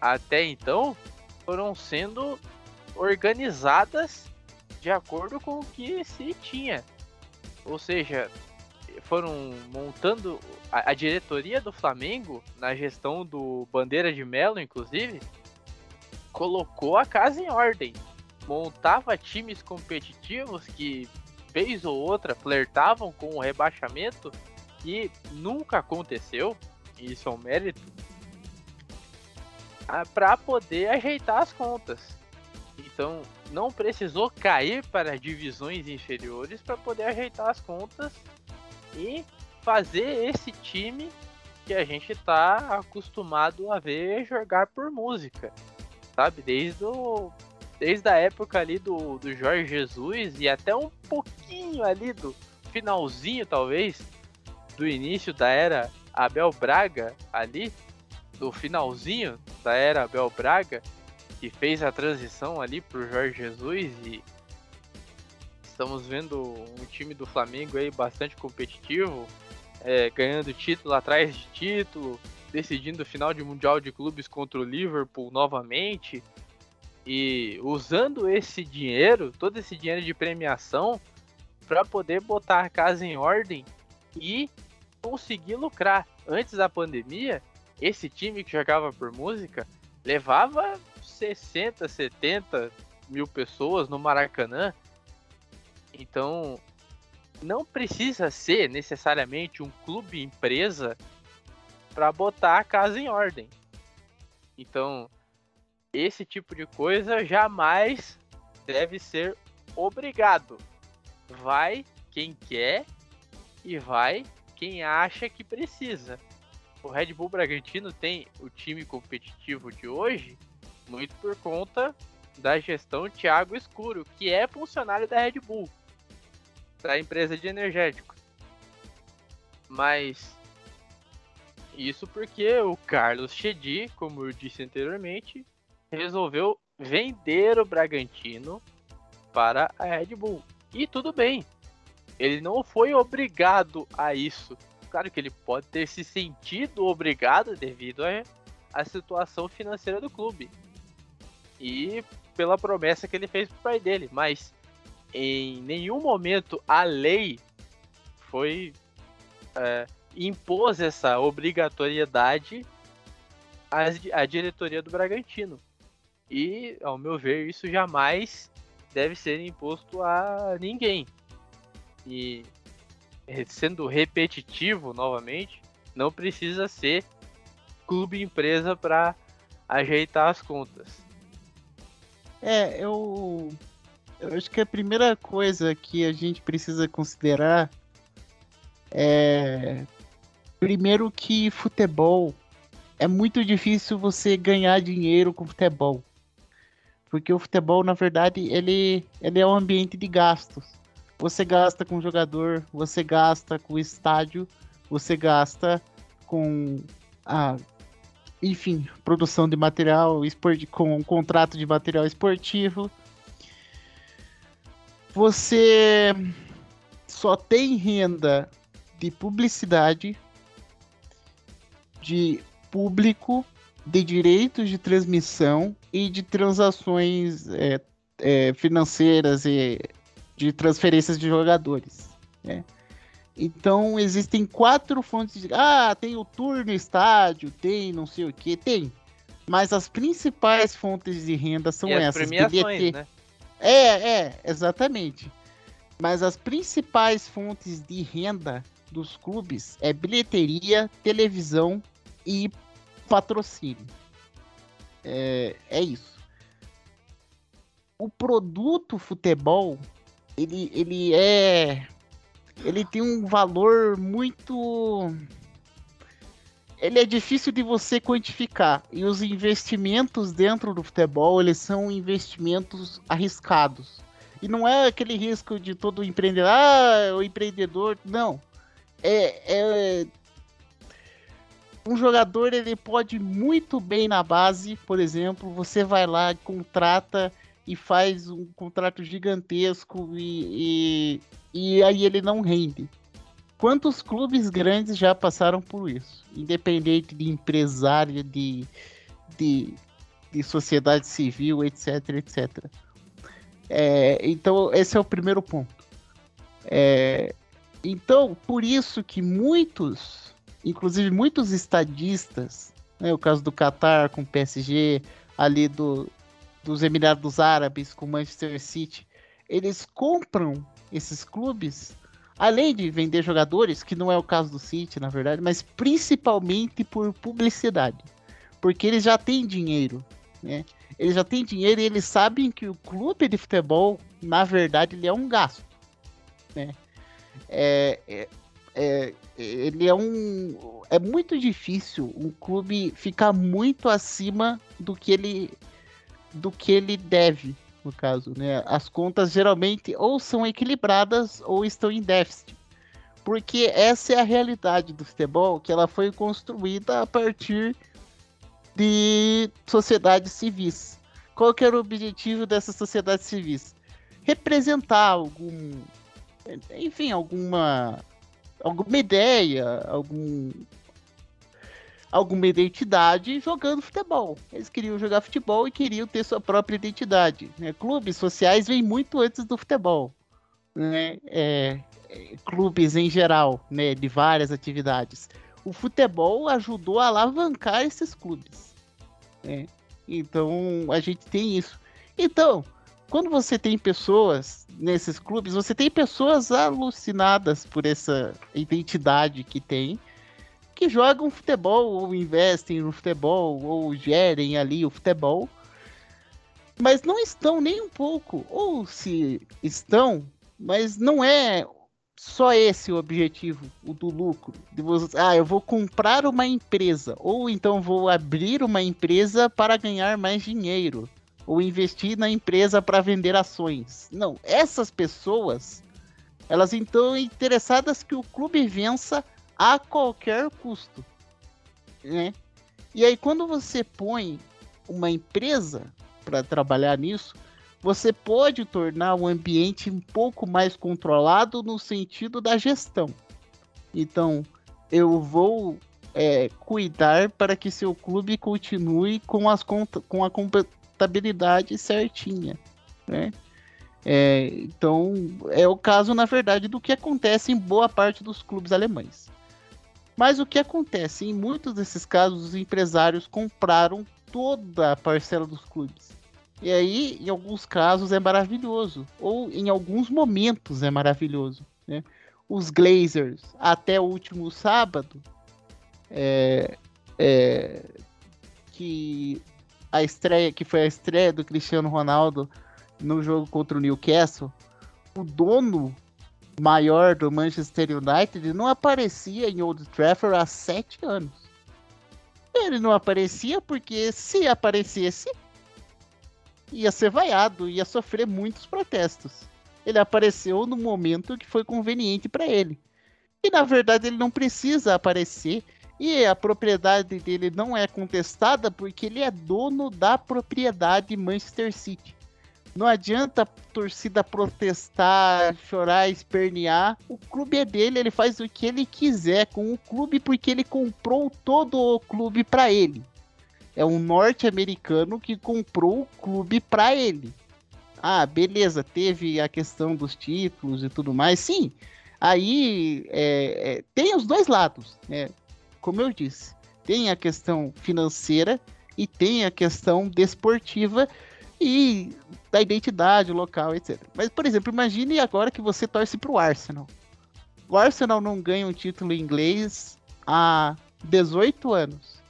até então, foram sendo organizadas de acordo com o que se tinha. Ou seja, foram montando a, a, diretoria do Flamengo, na gestão do Bandeira de Melo, inclusive, colocou a casa em ordem. Montava times competitivos que, vez ou outra, flertavam com o rebaixamento, que nunca aconteceu, e isso é um mérito, para poder ajeitar as contas. Então, não precisou cair para divisões inferiores para poder ajeitar as contas e fazer esse time que a gente tá acostumado a ver jogar por música, sabe? Desde o, desde a época ali do, do Jorge Jesus e até um pouquinho ali do finalzinho, talvez, do início da era Abel Braga ali, do finalzinho da era Abel Braga, que fez a transição ali pro Jorge Jesus e estamos vendo um time do Flamengo aí bastante competitivo, é, ganhando título atrás de título, decidindo o final de Mundial de Clubes contra o Liverpool novamente e usando esse dinheiro, todo esse dinheiro de premiação, para poder botar a casa em ordem e conseguir lucrar. Antes da pandemia, esse time que jogava por música levava 60, 70 mil pessoas no Maracanã. Então, não precisa ser necessariamente um clube empresa para botar a casa em ordem. Então, esse tipo de coisa jamais deve ser obrigado. Vai quem quer e vai quem acha que precisa. O Red Bull Bragantino tem o time competitivo de hoje muito por conta da gestão Thiago Escuro, que é funcionário da Red Bull da empresa de energéticos. Mas isso porque o Carlos Chedi, como eu disse anteriormente, resolveu vender o Bragantino para a Red Bull. E tudo bem. Ele não foi obrigado a isso. Claro que ele pode ter se sentido obrigado devido à situação financeira do clube. E pela promessa que ele fez pro pai dele. Mas em nenhum momento a lei foi é, impôs essa obrigatoriedade à, à diretoria do Bragantino. E, ao meu ver, isso jamais deve ser imposto a ninguém. E sendo repetitivo novamente, não precisa ser clube empresa para ajeitar as contas. É, eu eu acho que a primeira coisa que a gente precisa considerar é. Primeiro, que futebol é muito difícil você ganhar dinheiro com futebol. Porque o futebol, na verdade, ele, ele é um ambiente de gastos. Você gasta com jogador, você gasta com estádio, você gasta com a enfim, produção de material com um contrato de material esportivo. Você só tem renda de publicidade, de público, de direitos de transmissão e de transações é, é, financeiras e de transferências de jogadores. Né? Então existem quatro fontes de. Ah, tem o tour no estádio, tem não sei o que, tem. Mas as principais fontes de renda são e essas. Premiações, né? É, é, exatamente. Mas as principais fontes de renda dos clubes é bilheteria, televisão e patrocínio. É, é isso. O produto futebol, ele, ele é. Ele tem um valor muito. Ele é difícil de você quantificar. E os investimentos dentro do futebol, eles são investimentos arriscados. E não é aquele risco de todo empreendedor, ah, o empreendedor. Não. É, é um jogador ele pode muito bem na base, por exemplo, você vai lá, contrata e faz um contrato gigantesco e, e, e aí ele não rende. Quantos clubes grandes já passaram por isso? Independente de empresário, de, de, de sociedade civil, etc, etc. É, então, esse é o primeiro ponto. É, então, por isso que muitos inclusive muitos estadistas, né, o caso do Qatar com o PSG, ali do, dos Emirados Árabes com o Manchester City, eles compram esses clubes, além de vender jogadores, que não é o caso do City, na verdade, mas principalmente por publicidade, porque eles já têm dinheiro, né? Eles já têm dinheiro e eles sabem que o clube de futebol, na verdade, ele é um gasto, né? É, é, é, ele é um. É muito difícil um clube ficar muito acima do que ele do que ele deve, no caso, né? As contas geralmente ou são equilibradas ou estão em déficit. Porque essa é a realidade do futebol, que ela foi construída a partir de sociedades civis. Qual que era o objetivo dessas sociedades civis? Representar algum, enfim, alguma alguma ideia, algum alguma identidade jogando futebol. Eles queriam jogar futebol e queriam ter sua própria identidade. Né? Clubes sociais vêm muito antes do futebol. Né? É, é, clubes em geral, né? de várias atividades. O futebol ajudou a alavancar esses clubes. Né? Então a gente tem isso. Então, quando você tem pessoas nesses clubes, você tem pessoas alucinadas por essa identidade que tem, que jogam futebol, ou investem no futebol, ou gerem ali o futebol, mas não estão nem um pouco, ou se estão, mas não é só esse o objetivo, o do lucro. Você, ah, eu vou comprar uma empresa, ou então vou abrir uma empresa para ganhar mais dinheiro ou investir na empresa para vender ações. Não, essas pessoas, elas estão interessadas que o clube vença a qualquer custo, né? E aí quando você põe uma empresa para trabalhar nisso, você pode tornar o ambiente um pouco mais controlado no sentido da gestão. Então, eu vou é, cuidar para que seu clube continue com, as com a contabilidade certinha, né? É, então, é o caso, na verdade, do que acontece em boa parte dos clubes alemães. Mas o que acontece? Em muitos desses casos, os empresários compraram toda a parcela dos clubes. E aí, em alguns casos, é maravilhoso. Ou em alguns momentos é maravilhoso. Né? Os Glazers, até o último sábado, é, é, que a estreia, que foi a estreia do Cristiano Ronaldo no jogo contra o Newcastle, o dono maior do Manchester United não aparecia em Old Trafford há sete anos. Ele não aparecia porque se aparecesse, ia ser vaiado, ia sofrer muitos protestos. Ele apareceu no momento que foi conveniente para ele. E na verdade ele não precisa aparecer. E a propriedade dele não é contestada porque ele é dono da propriedade Manchester City. Não adianta a torcida protestar, chorar, espernear. O clube é dele, ele faz o que ele quiser com o clube porque ele comprou todo o clube para ele. É um norte-americano que comprou o clube para ele. Ah, beleza, teve a questão dos títulos e tudo mais. Sim, aí é, é, tem os dois lados, né? Como eu disse, tem a questão financeira e tem a questão desportiva e da identidade local, etc. Mas, por exemplo, imagine agora que você torce para o Arsenal. O Arsenal não ganha um título inglês há 18 anos.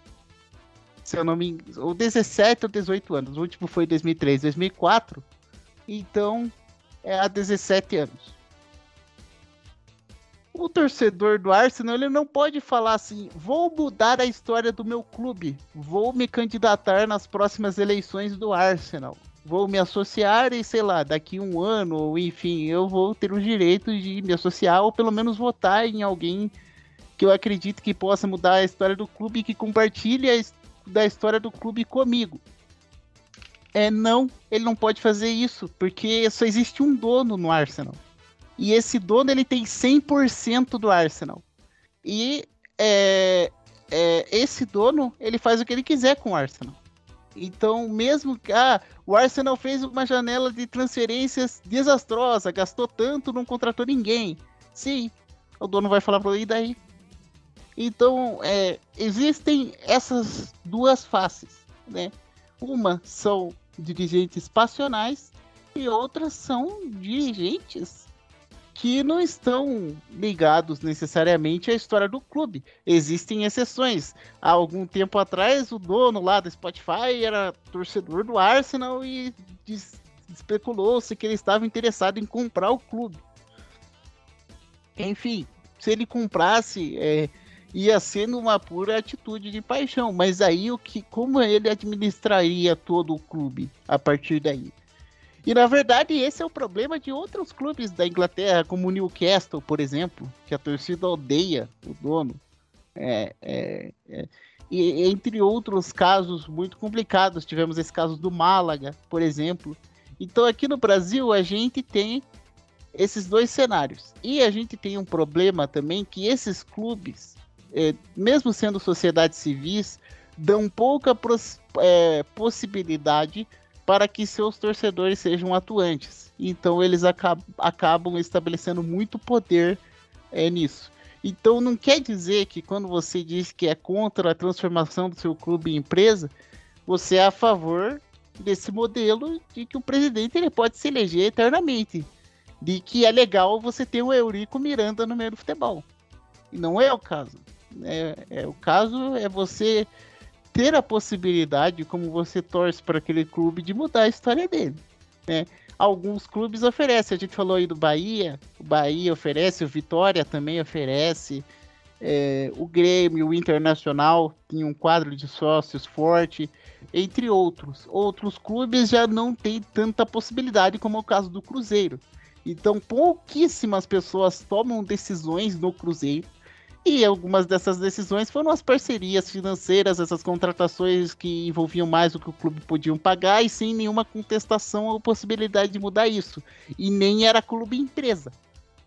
Se eu não me ou 17 ou 18 anos. O último foi 2003, 2004. Então, é há 17 anos. O torcedor do Arsenal, ele não pode falar assim: vou mudar a história do meu clube, vou me candidatar nas próximas eleições do Arsenal, vou me associar e sei lá, daqui um ano, ou enfim, eu vou ter o direito de me associar ou pelo menos votar em alguém que eu acredito que possa mudar a história do clube e que compartilhe a da história do clube comigo. É não, ele não pode fazer isso, porque só existe um dono no Arsenal. E esse dono ele tem 100% do Arsenal. E é, é, esse dono ele faz o que ele quiser com o Arsenal. Então, mesmo que ah, o Arsenal fez uma janela de transferências desastrosa, gastou tanto, não contratou ninguém. Sim, o dono vai falar para ele, e daí? Então, é, existem essas duas faces, né? Uma são dirigentes passionais e outras são dirigentes que não estão ligados necessariamente à história do clube. Existem exceções. Há algum tempo atrás, o dono lá da Spotify era torcedor do Arsenal e especulou-se que ele estava interessado em comprar o clube. Enfim, se ele comprasse, é, ia sendo uma pura atitude de paixão. Mas aí o que, como ele administraria todo o clube a partir daí? E na verdade esse é o problema de outros clubes da Inglaterra, como o Newcastle, por exemplo, que a torcida odeia o dono. É, é, é, e entre outros casos muito complicados, tivemos esse caso do Málaga, por exemplo. Então aqui no Brasil a gente tem esses dois cenários. E a gente tem um problema também que esses clubes, é, mesmo sendo sociedades civis, dão pouca é, possibilidade para que seus torcedores sejam atuantes. Então eles acab acabam estabelecendo muito poder é, nisso. Então não quer dizer que quando você diz que é contra a transformação do seu clube em empresa, você é a favor desse modelo de que o presidente ele pode se eleger eternamente. De que é legal você ter o Eurico Miranda no meio do futebol. E não é o caso. É, é, o caso é você ter a possibilidade, como você torce para aquele clube, de mudar a história dele. Né? Alguns clubes oferecem, a gente falou aí do Bahia, o Bahia oferece, o Vitória também oferece, é, o Grêmio, o Internacional tem um quadro de sócios forte, entre outros. Outros clubes já não têm tanta possibilidade, como é o caso do Cruzeiro. Então, pouquíssimas pessoas tomam decisões no Cruzeiro e algumas dessas decisões foram as parcerias financeiras, essas contratações que envolviam mais o que o clube podia pagar e sem nenhuma contestação ou possibilidade de mudar isso. E nem era clube empresa,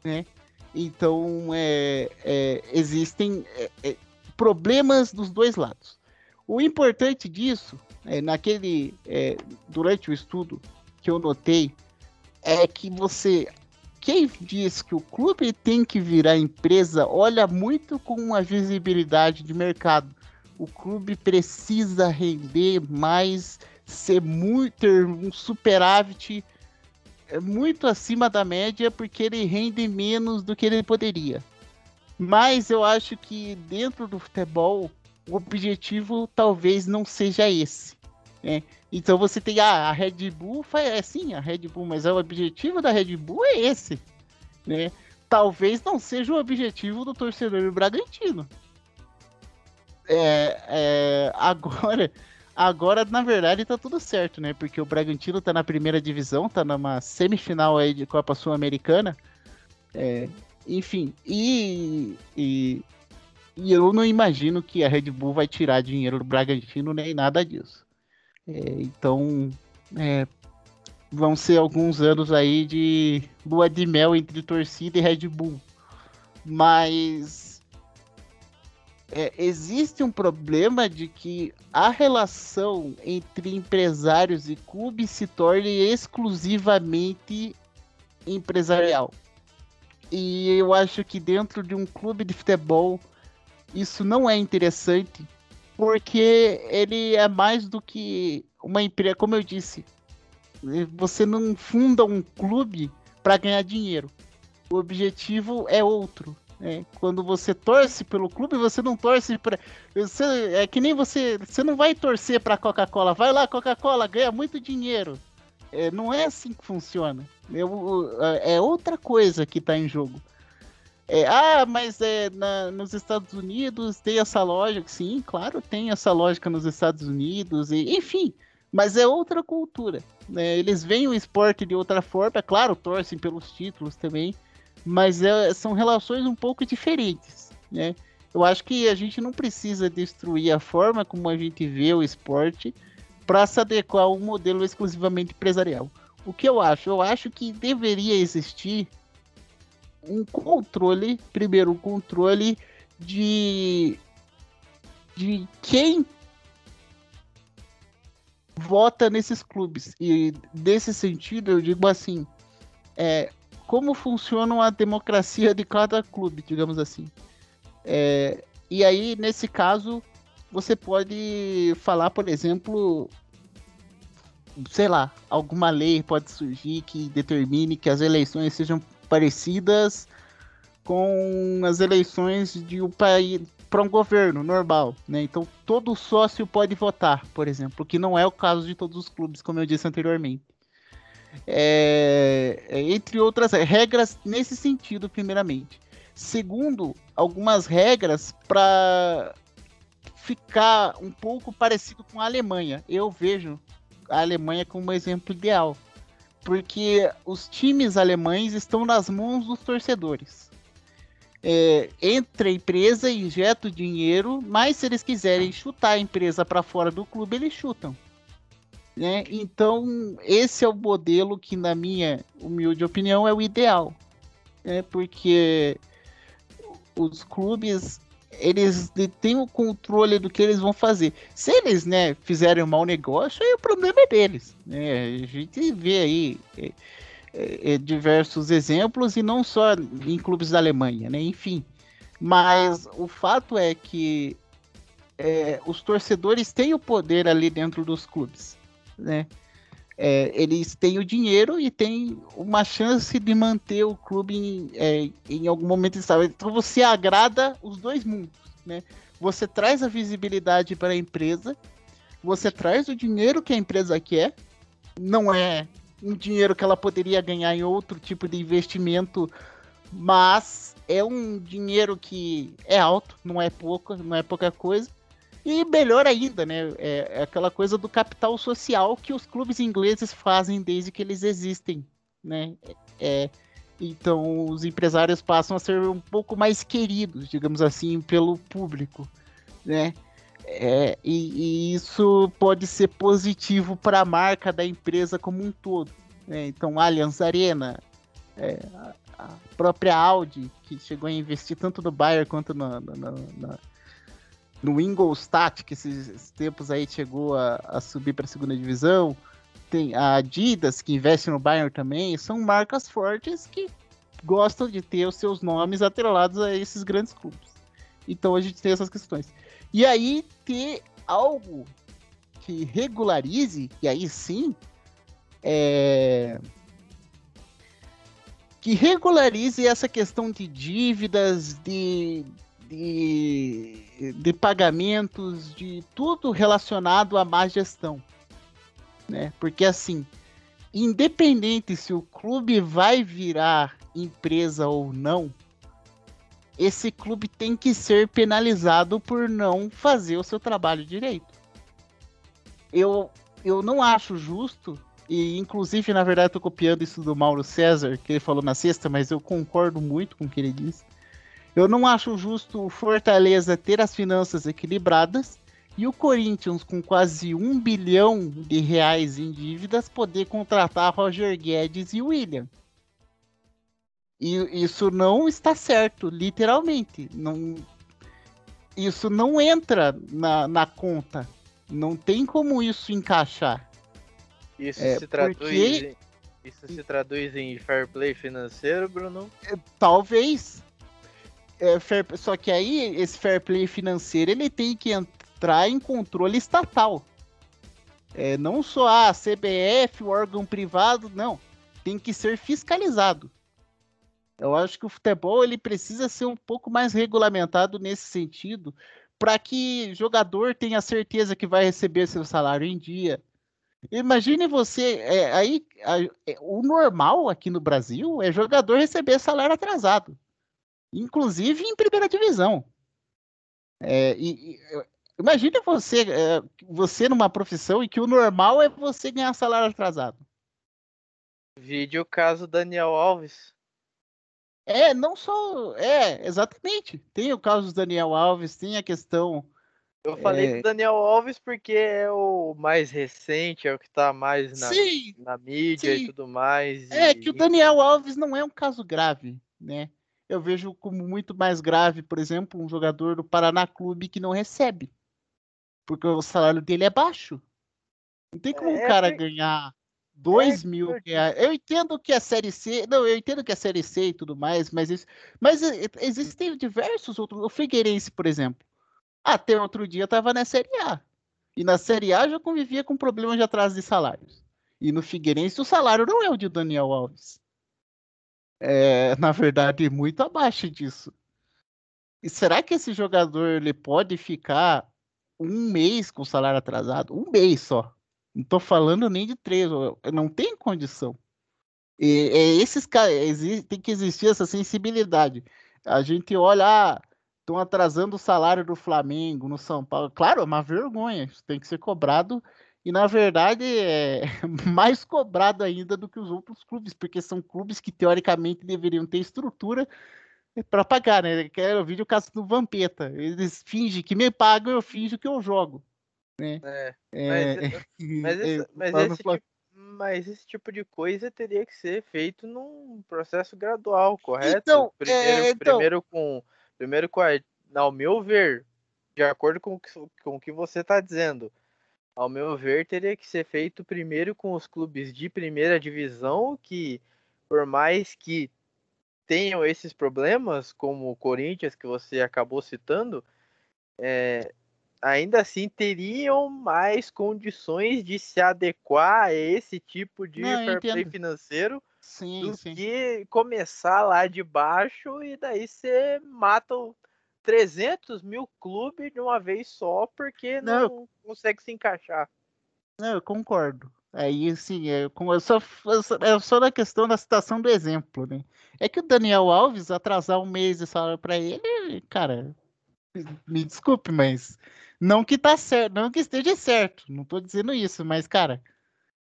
né? Então, é, é, existem é, é problemas dos dois lados. O importante disso, é, naquele é, durante o estudo que eu notei, é que você quem diz que o clube tem que virar empresa olha muito com uma visibilidade de mercado. O clube precisa render mais, ser muito, ter um superávit é, muito acima da média, porque ele rende menos do que ele poderia. Mas eu acho que dentro do futebol, o objetivo talvez não seja esse. Né? Então você tem ah, a Red Bull, é sim, a Red Bull, mas é o objetivo da Red Bull é esse, né? Talvez não seja o objetivo do torcedor do Bragantino. É, é, agora, Agora, na verdade, tá tudo certo, né? Porque o Bragantino tá na primeira divisão, tá numa semifinal aí de Copa Sul-Americana. É, enfim, e, e, e, eu não imagino que a Red Bull vai tirar dinheiro do Bragantino nem nada disso. É, então, é, vão ser alguns anos aí de lua de mel entre torcida e Red Bull. Mas é, existe um problema de que a relação entre empresários e clubes se torne exclusivamente empresarial. E eu acho que dentro de um clube de futebol isso não é interessante, porque ele é mais do que uma empresa, como eu disse, você não funda um clube para ganhar dinheiro. O objetivo é outro. Né? Quando você torce pelo clube, você não torce para. É que nem você. Você não vai torcer para Coca-Cola. Vai lá, Coca-Cola, ganha muito dinheiro. É, não é assim que funciona. É, é outra coisa que está em jogo. É, ah, mas é, na, nos Estados Unidos tem essa lógica. Sim, claro, tem essa lógica nos Estados Unidos. E, enfim, mas é outra cultura. Né? Eles veem o esporte de outra forma, é claro, torcem pelos títulos também, mas é, são relações um pouco diferentes. Né? Eu acho que a gente não precisa destruir a forma como a gente vê o esporte para se adequar a um modelo exclusivamente empresarial. O que eu acho? Eu acho que deveria existir um controle, primeiro um controle de de quem vota nesses clubes. E nesse sentido, eu digo assim, é, como funciona a democracia de cada clube, digamos assim. É, e aí, nesse caso, você pode falar, por exemplo, sei lá, alguma lei pode surgir que determine que as eleições sejam parecidas com as eleições de um país para um governo normal, né? Então todo sócio pode votar, por exemplo, que não é o caso de todos os clubes, como eu disse anteriormente. É, é entre outras regras nesse sentido, primeiramente. Segundo, algumas regras para ficar um pouco parecido com a Alemanha. Eu vejo a Alemanha como um exemplo ideal, porque os times alemães estão nas mãos dos torcedores é, entra a empresa, injeta o dinheiro, mas se eles quiserem chutar a empresa para fora do clube, eles chutam. Né? Então, esse é o modelo que, na minha humilde opinião, é o ideal. Né? Porque os clubes eles têm o controle do que eles vão fazer. Se eles né, fizerem um mau negócio, aí o problema é deles. Né? A gente vê aí. É, é, é, diversos exemplos e não só em clubes da Alemanha, né? Enfim, mas o fato é que é, os torcedores têm o poder ali dentro dos clubes, né? É, eles têm o dinheiro e têm uma chance de manter o clube em, é, em algum momento estável. Então você agrada os dois mundos, né? Você traz a visibilidade para a empresa, você traz o dinheiro que a empresa quer, não é um dinheiro que ela poderia ganhar em outro tipo de investimento, mas é um dinheiro que é alto, não é pouco, não é pouca coisa. E melhor ainda, né? É, é aquela coisa do capital social que os clubes ingleses fazem desde que eles existem, né? É, então os empresários passam a ser um pouco mais queridos, digamos assim, pelo público, né? É, e, e, isso pode ser positivo para a marca da empresa como um todo. Né? Então, Allianz Arena, é, a, própria Audi, que chegou a investir tanto no Bayern quanto no, no Ingolstadt, que esses tempos aí chegou a, a subir para a segunda divisão. Tem a Adidas, que investe no Bayern também. São marcas fortes que gostam de ter os seus nomes atrelados a esses grandes clubes. Então a gente tem essas questões. E aí ter algo que regularize, e aí sim, é, que regularize essa questão de dívidas, de, de, de pagamentos, de tudo relacionado à má gestão. Né? Porque assim, independente se o clube vai virar empresa ou não, esse clube tem que ser penalizado por não fazer o seu trabalho direito. eu, eu não acho justo, e inclusive, na verdade, tô copiando isso do Mauro César, que ele falou na sexta, mas eu concordo muito com o que ele disse. Eu não acho justo o Fortaleza ter as finanças equilibradas e o Corinthians, com quase um bilhão de reais em dívidas, poder contratar Roger Guedes e William. E isso não está certo, literalmente. Não, isso não entra na, na conta. Não tem como isso encaixar. Isso é, se traduz porque... isso se traduz em fair play financeiro, Bruno? É, talvez é, fair, só que aí esse fair play financeiro ele tem que entrar em controle estatal. É, não só a CBF, o órgão privado, não. Tem que ser fiscalizado. Eu acho que o futebol ele precisa ser um pouco mais regulamentado nesse sentido, para que jogador tenha certeza que vai receber seu salário em dia. Imagine você, é, aí a, é, o normal aqui no Brasil é jogador receber salário atrasado inclusive em primeira divisão. É, e, e, imagine você, é, você numa profissão em que o normal é você ganhar salário atrasado. Vídeo caso Daniel Alves. É, não só. É, exatamente. Tem o caso do Daniel Alves, tem a questão. Eu falei é... do Daniel Alves porque é o mais recente, é o que tá mais na, sim, na mídia sim. e tudo mais. É, e... que o Daniel Alves não é um caso grave, né? Eu vejo como muito mais grave, por exemplo, um jogador do Paraná Clube que não recebe. Porque o salário dele é baixo. Não tem como é, um cara é, ganhar 2 é, mil reais. Eu entendo que a Série C. Não, eu entendo que a Série C e tudo mais, mas, isso, mas existem diversos outros. O Figueirense, por exemplo. Até outro dia estava na Série A. E na Série A já convivia com problemas de atraso de salários. E no Figueirense o salário não é o de Daniel Alves é, na verdade, muito abaixo disso. E será que esse jogador ele pode ficar um mês com salário atrasado? Um mês só. Não estou falando nem de três, não tem condição. E, é esses tem que existir essa sensibilidade. A gente olha, estão ah, atrasando o salário do Flamengo no São Paulo. Claro, é uma vergonha, isso tem que ser cobrado e na verdade é mais cobrado ainda do que os outros clubes, porque são clubes que teoricamente deveriam ter estrutura para pagar, né? Quero ver o caso do Vampeta. Eles fingem que me pagam, eu finjo que eu jogo. Né? É, é, mas, é, mas, mas, esse tipo, mas, esse tipo, de coisa teria que ser feito num processo gradual, correto? Então, primeiro, é, então... primeiro com. Primeiro com a, ao meu ver, de acordo com, com o que você está dizendo, ao meu ver, teria que ser feito primeiro com os clubes de primeira divisão, que por mais que tenham esses problemas, como o Corinthians, que você acabou citando, é, ainda assim teriam mais condições de se adequar a esse tipo de Não, fair play financeiro sim, do sim. que começar lá de baixo e daí você mata o 300 mil clubes de uma vez só porque não, não consegue se encaixar. Não, eu concordo. Aí, sim, é, eu só, é só na questão da citação do exemplo, né? É que o Daniel Alves atrasar um mês de salário para ele, cara, me desculpe, mas não que tá certo, não que esteja certo, não tô dizendo isso, mas, cara,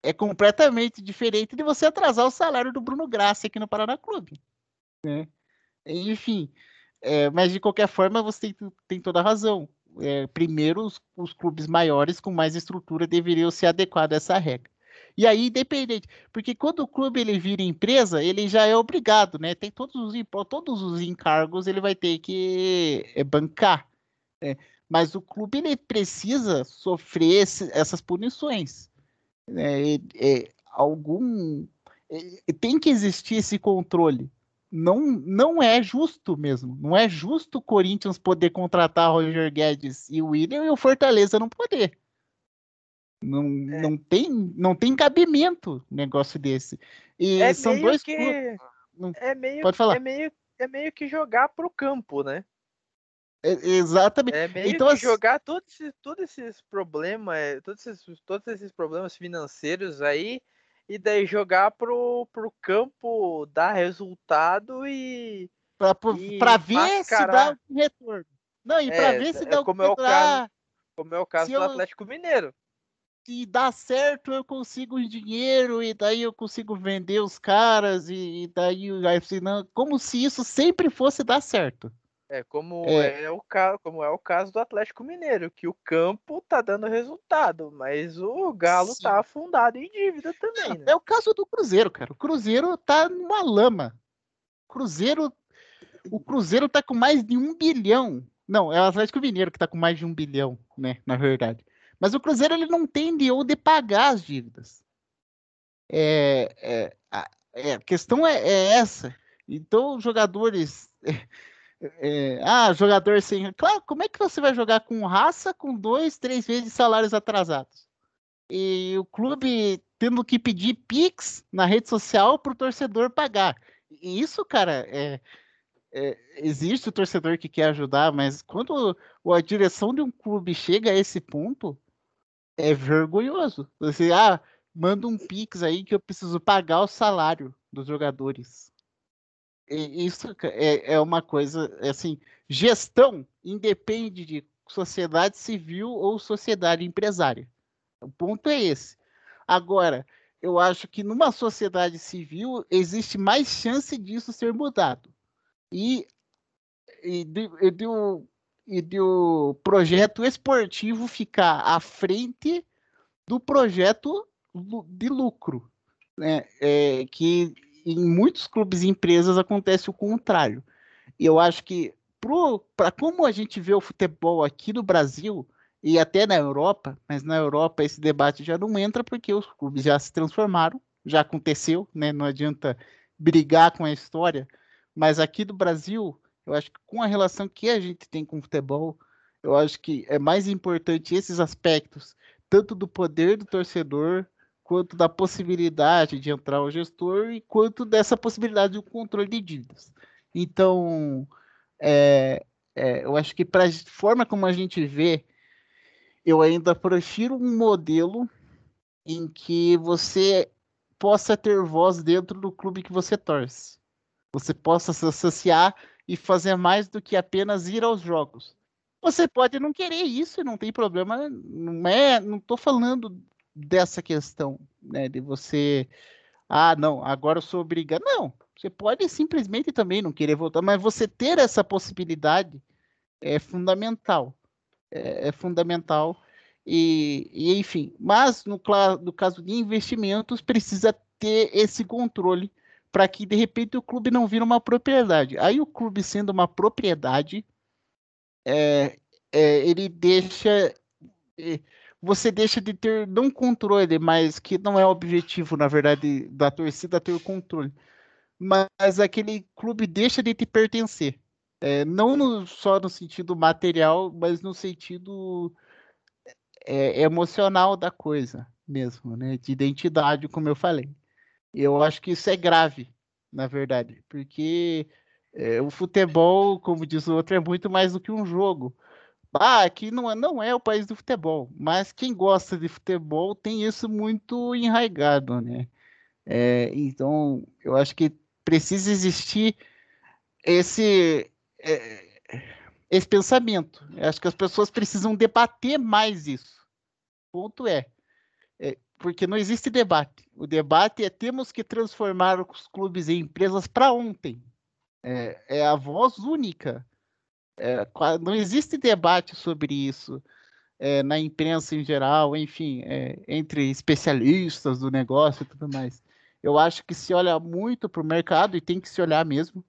é completamente diferente de você atrasar o salário do Bruno Graça aqui no Paraná Clube, né? Enfim, é, mas de qualquer forma, você tem, tem toda a razão. É, primeiro, os, os, clubes maiores com mais estrutura deveriam se adequar a essa regra. E aí, independente, porque quando o clube ele vira empresa, ele já é obrigado, né? Tem todos os, todos os encargos, ele vai ter que é, bancar. Né? Mas o clube ele precisa sofrer esse, essas punições. Né? É, algum tem que existir esse controle não, não é justo mesmo. Não é justo o Corinthians poder contratar Roger Guedes e o William e o Fortaleza não poder. Não, é. não, tem, não tem cabimento um negócio desse. E é são dois. Que... É meio, Pode falar. É meio, é meio que jogar pro campo, né? É, exatamente. É meio então, que assim... jogar todos esses, todos esses problemas, é, todos esses, todos esses problemas financeiros aí e daí jogar pro, pro campo dar resultado e. Pra, e pra ver mascarar. se dá um retorno. Não, e pra é, ver se é dá como um é o caso Como é o caso do eu... Atlético Mineiro. se dá certo, eu consigo dinheiro, e daí eu consigo vender os caras, e, e daí assim, não, como se isso sempre fosse dar certo. É como é. é. o caso, como é o caso do Atlético Mineiro, que o campo tá dando resultado, mas o Galo Sim. tá afundado em dívida também. Né? É o caso do Cruzeiro, cara. O Cruzeiro tá numa lama. Cruzeiro, o Cruzeiro tá com mais de um bilhão. Não, é o Atlético Mineiro que tá com mais de um bilhão, né? Na verdade. Mas o Cruzeiro ele não tem de onde pagar as dívidas. É, é, a, é, a questão é, é essa. Então, os jogadores É, ah, jogador sem. Claro, como é que você vai jogar com raça com dois, três vezes salários atrasados? E o clube tendo que pedir Pix na rede social para o torcedor pagar. E isso, cara, é, é, existe o torcedor que quer ajudar, mas quando a direção de um clube chega a esse ponto, é vergonhoso. Você, ah, manda um Pix aí que eu preciso pagar o salário dos jogadores isso é, é uma coisa, assim, gestão independe de sociedade civil ou sociedade empresária. O ponto é esse. Agora, eu acho que numa sociedade civil existe mais chance disso ser mudado. E, e, de, e, de, e de o projeto esportivo ficar à frente do projeto de lucro. Né? É, que em muitos clubes e empresas acontece o contrário. E eu acho que para como a gente vê o futebol aqui no Brasil e até na Europa, mas na Europa esse debate já não entra porque os clubes já se transformaram, já aconteceu, né? Não adianta brigar com a história, mas aqui do Brasil, eu acho que com a relação que a gente tem com o futebol, eu acho que é mais importante esses aspectos, tanto do poder do torcedor, quanto da possibilidade de entrar o gestor e quanto dessa possibilidade do controle de dívidas. Então, é, é, eu acho que para a forma como a gente vê, eu ainda prefiro um modelo em que você possa ter voz dentro do clube que você torce. Você possa se associar e fazer mais do que apenas ir aos jogos. Você pode não querer isso, não tem problema. Não é, não estou falando dessa questão, né, de você, ah, não, agora eu sou obrigado. Não, você pode simplesmente também não querer voltar, mas você ter essa possibilidade é fundamental, é, é fundamental. E, e, enfim, mas no, no caso de investimentos, precisa ter esse controle para que de repente o clube não vira uma propriedade. Aí o clube sendo uma propriedade, é, é, ele deixa é, você deixa de ter não controle, mas que não é o objetivo, na verdade, da torcida ter o controle. Mas aquele clube deixa de te pertencer. É, não no, só no sentido material, mas no sentido é, emocional da coisa mesmo, né? De identidade, como eu falei. Eu acho que isso é grave, na verdade, porque é, o futebol, como diz o outro, é muito mais do que um jogo. Ah, aqui não é, não é o país do futebol, mas quem gosta de futebol tem isso muito enraizado, né? É, então, eu acho que precisa existir esse, é, esse pensamento. Eu acho que as pessoas precisam debater mais isso. O ponto é, é, porque não existe debate. O debate é temos que transformar os clubes em empresas para ontem. É, é a voz única é, não existe debate sobre isso é, na imprensa em geral, enfim, é, entre especialistas do negócio e tudo mais. Eu acho que se olha muito para o mercado e tem que se olhar mesmo,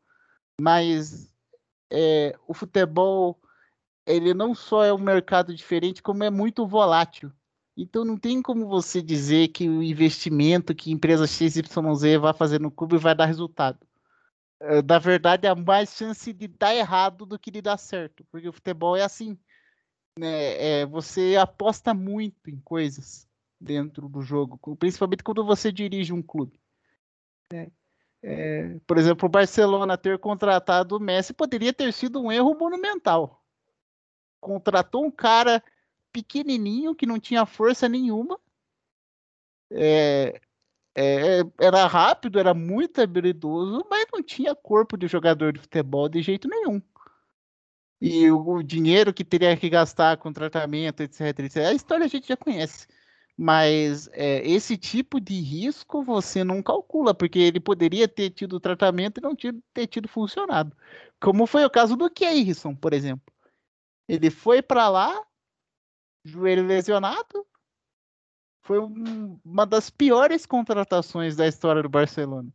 mas é, o futebol ele não só é um mercado diferente, como é muito volátil. Então não tem como você dizer que o investimento que empresa XYZ vai fazer no clube vai dar resultado. Eh, na verdade, há mais chance de dar errado do que de dar certo, porque o futebol é assim. Né? É, você aposta muito em coisas dentro do jogo, principalmente quando você dirige um clube. Né? É, por exemplo, o Barcelona ter contratado o Messi poderia ter sido um erro monumental. Contratou um cara pequenininho que não tinha força nenhuma. É, é, era rápido, era muito habilidoso, mas não tinha corpo de jogador de futebol de jeito nenhum. E o, o dinheiro que teria que gastar com tratamento, etc, etc. A história a gente já conhece. Mas é, esse tipo de risco você não calcula, porque ele poderia ter tido tratamento e não ter tido funcionado. Como foi o caso do Keirson, por exemplo. Ele foi para lá, joelho lesionado, foi um, uma das piores contratações da história do Barcelona.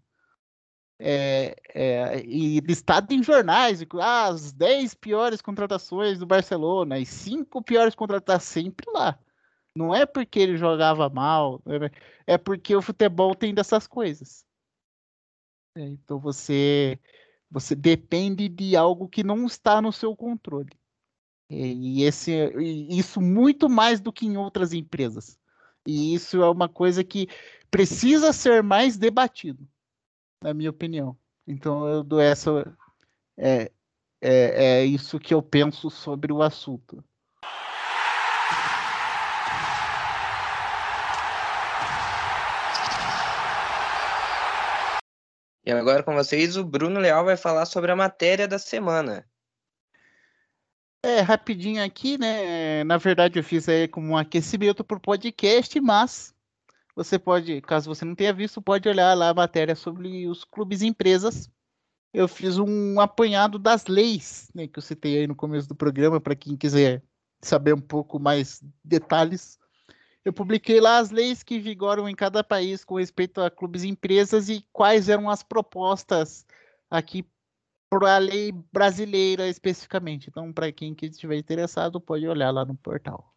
É, é, e listado em jornais, ah, as 10 piores contratações do Barcelona, e 5 piores contratações sempre lá. Não é porque ele jogava mal, é porque o futebol tem dessas coisas. É, então você você depende de algo que não está no seu controle. E esse, isso muito mais do que em outras empresas. E isso é uma coisa que precisa ser mais debatido, na minha opinião. Então eu dou essa. É, é, é isso que eu penso sobre o assunto. E agora com vocês, o Bruno Leal vai falar sobre a matéria da semana. É, rapidinho aqui, né? Na verdade, eu fiz aí como um aquecimento para o podcast, mas você pode, caso você não tenha visto, pode olhar lá a matéria sobre os clubes e empresas. Eu fiz um apanhado das leis, né, que eu citei aí no começo do programa, para quem quiser saber um pouco mais detalhes eu publiquei lá as leis que vigoram em cada país com respeito a clubes e empresas e quais eram as propostas aqui para a lei brasileira especificamente. Então, para quem que estiver interessado, pode olhar lá no portal.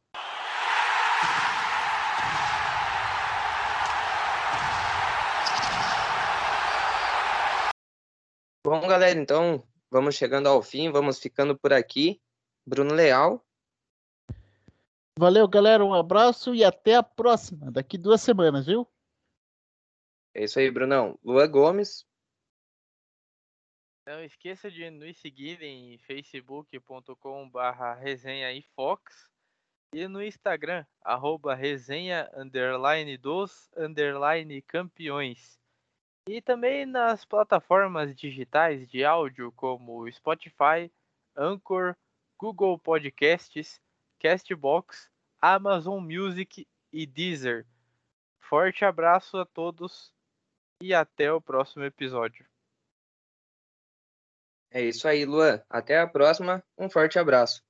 Bom, galera, então vamos chegando ao fim, vamos ficando por aqui. Bruno Leal, Valeu, galera. Um abraço e até a próxima. Daqui duas semanas, viu? É isso aí, Brunão. Lua Gomes. Não esqueça de nos seguir em facebook.com/barra resenha e fox e no Instagram, arroba resenha underline dos underline campeões. E também nas plataformas digitais de áudio como Spotify, Anchor, Google Podcasts Castbox, Amazon Music e Deezer. Forte abraço a todos e até o próximo episódio. É isso aí, Luan. Até a próxima. Um forte abraço.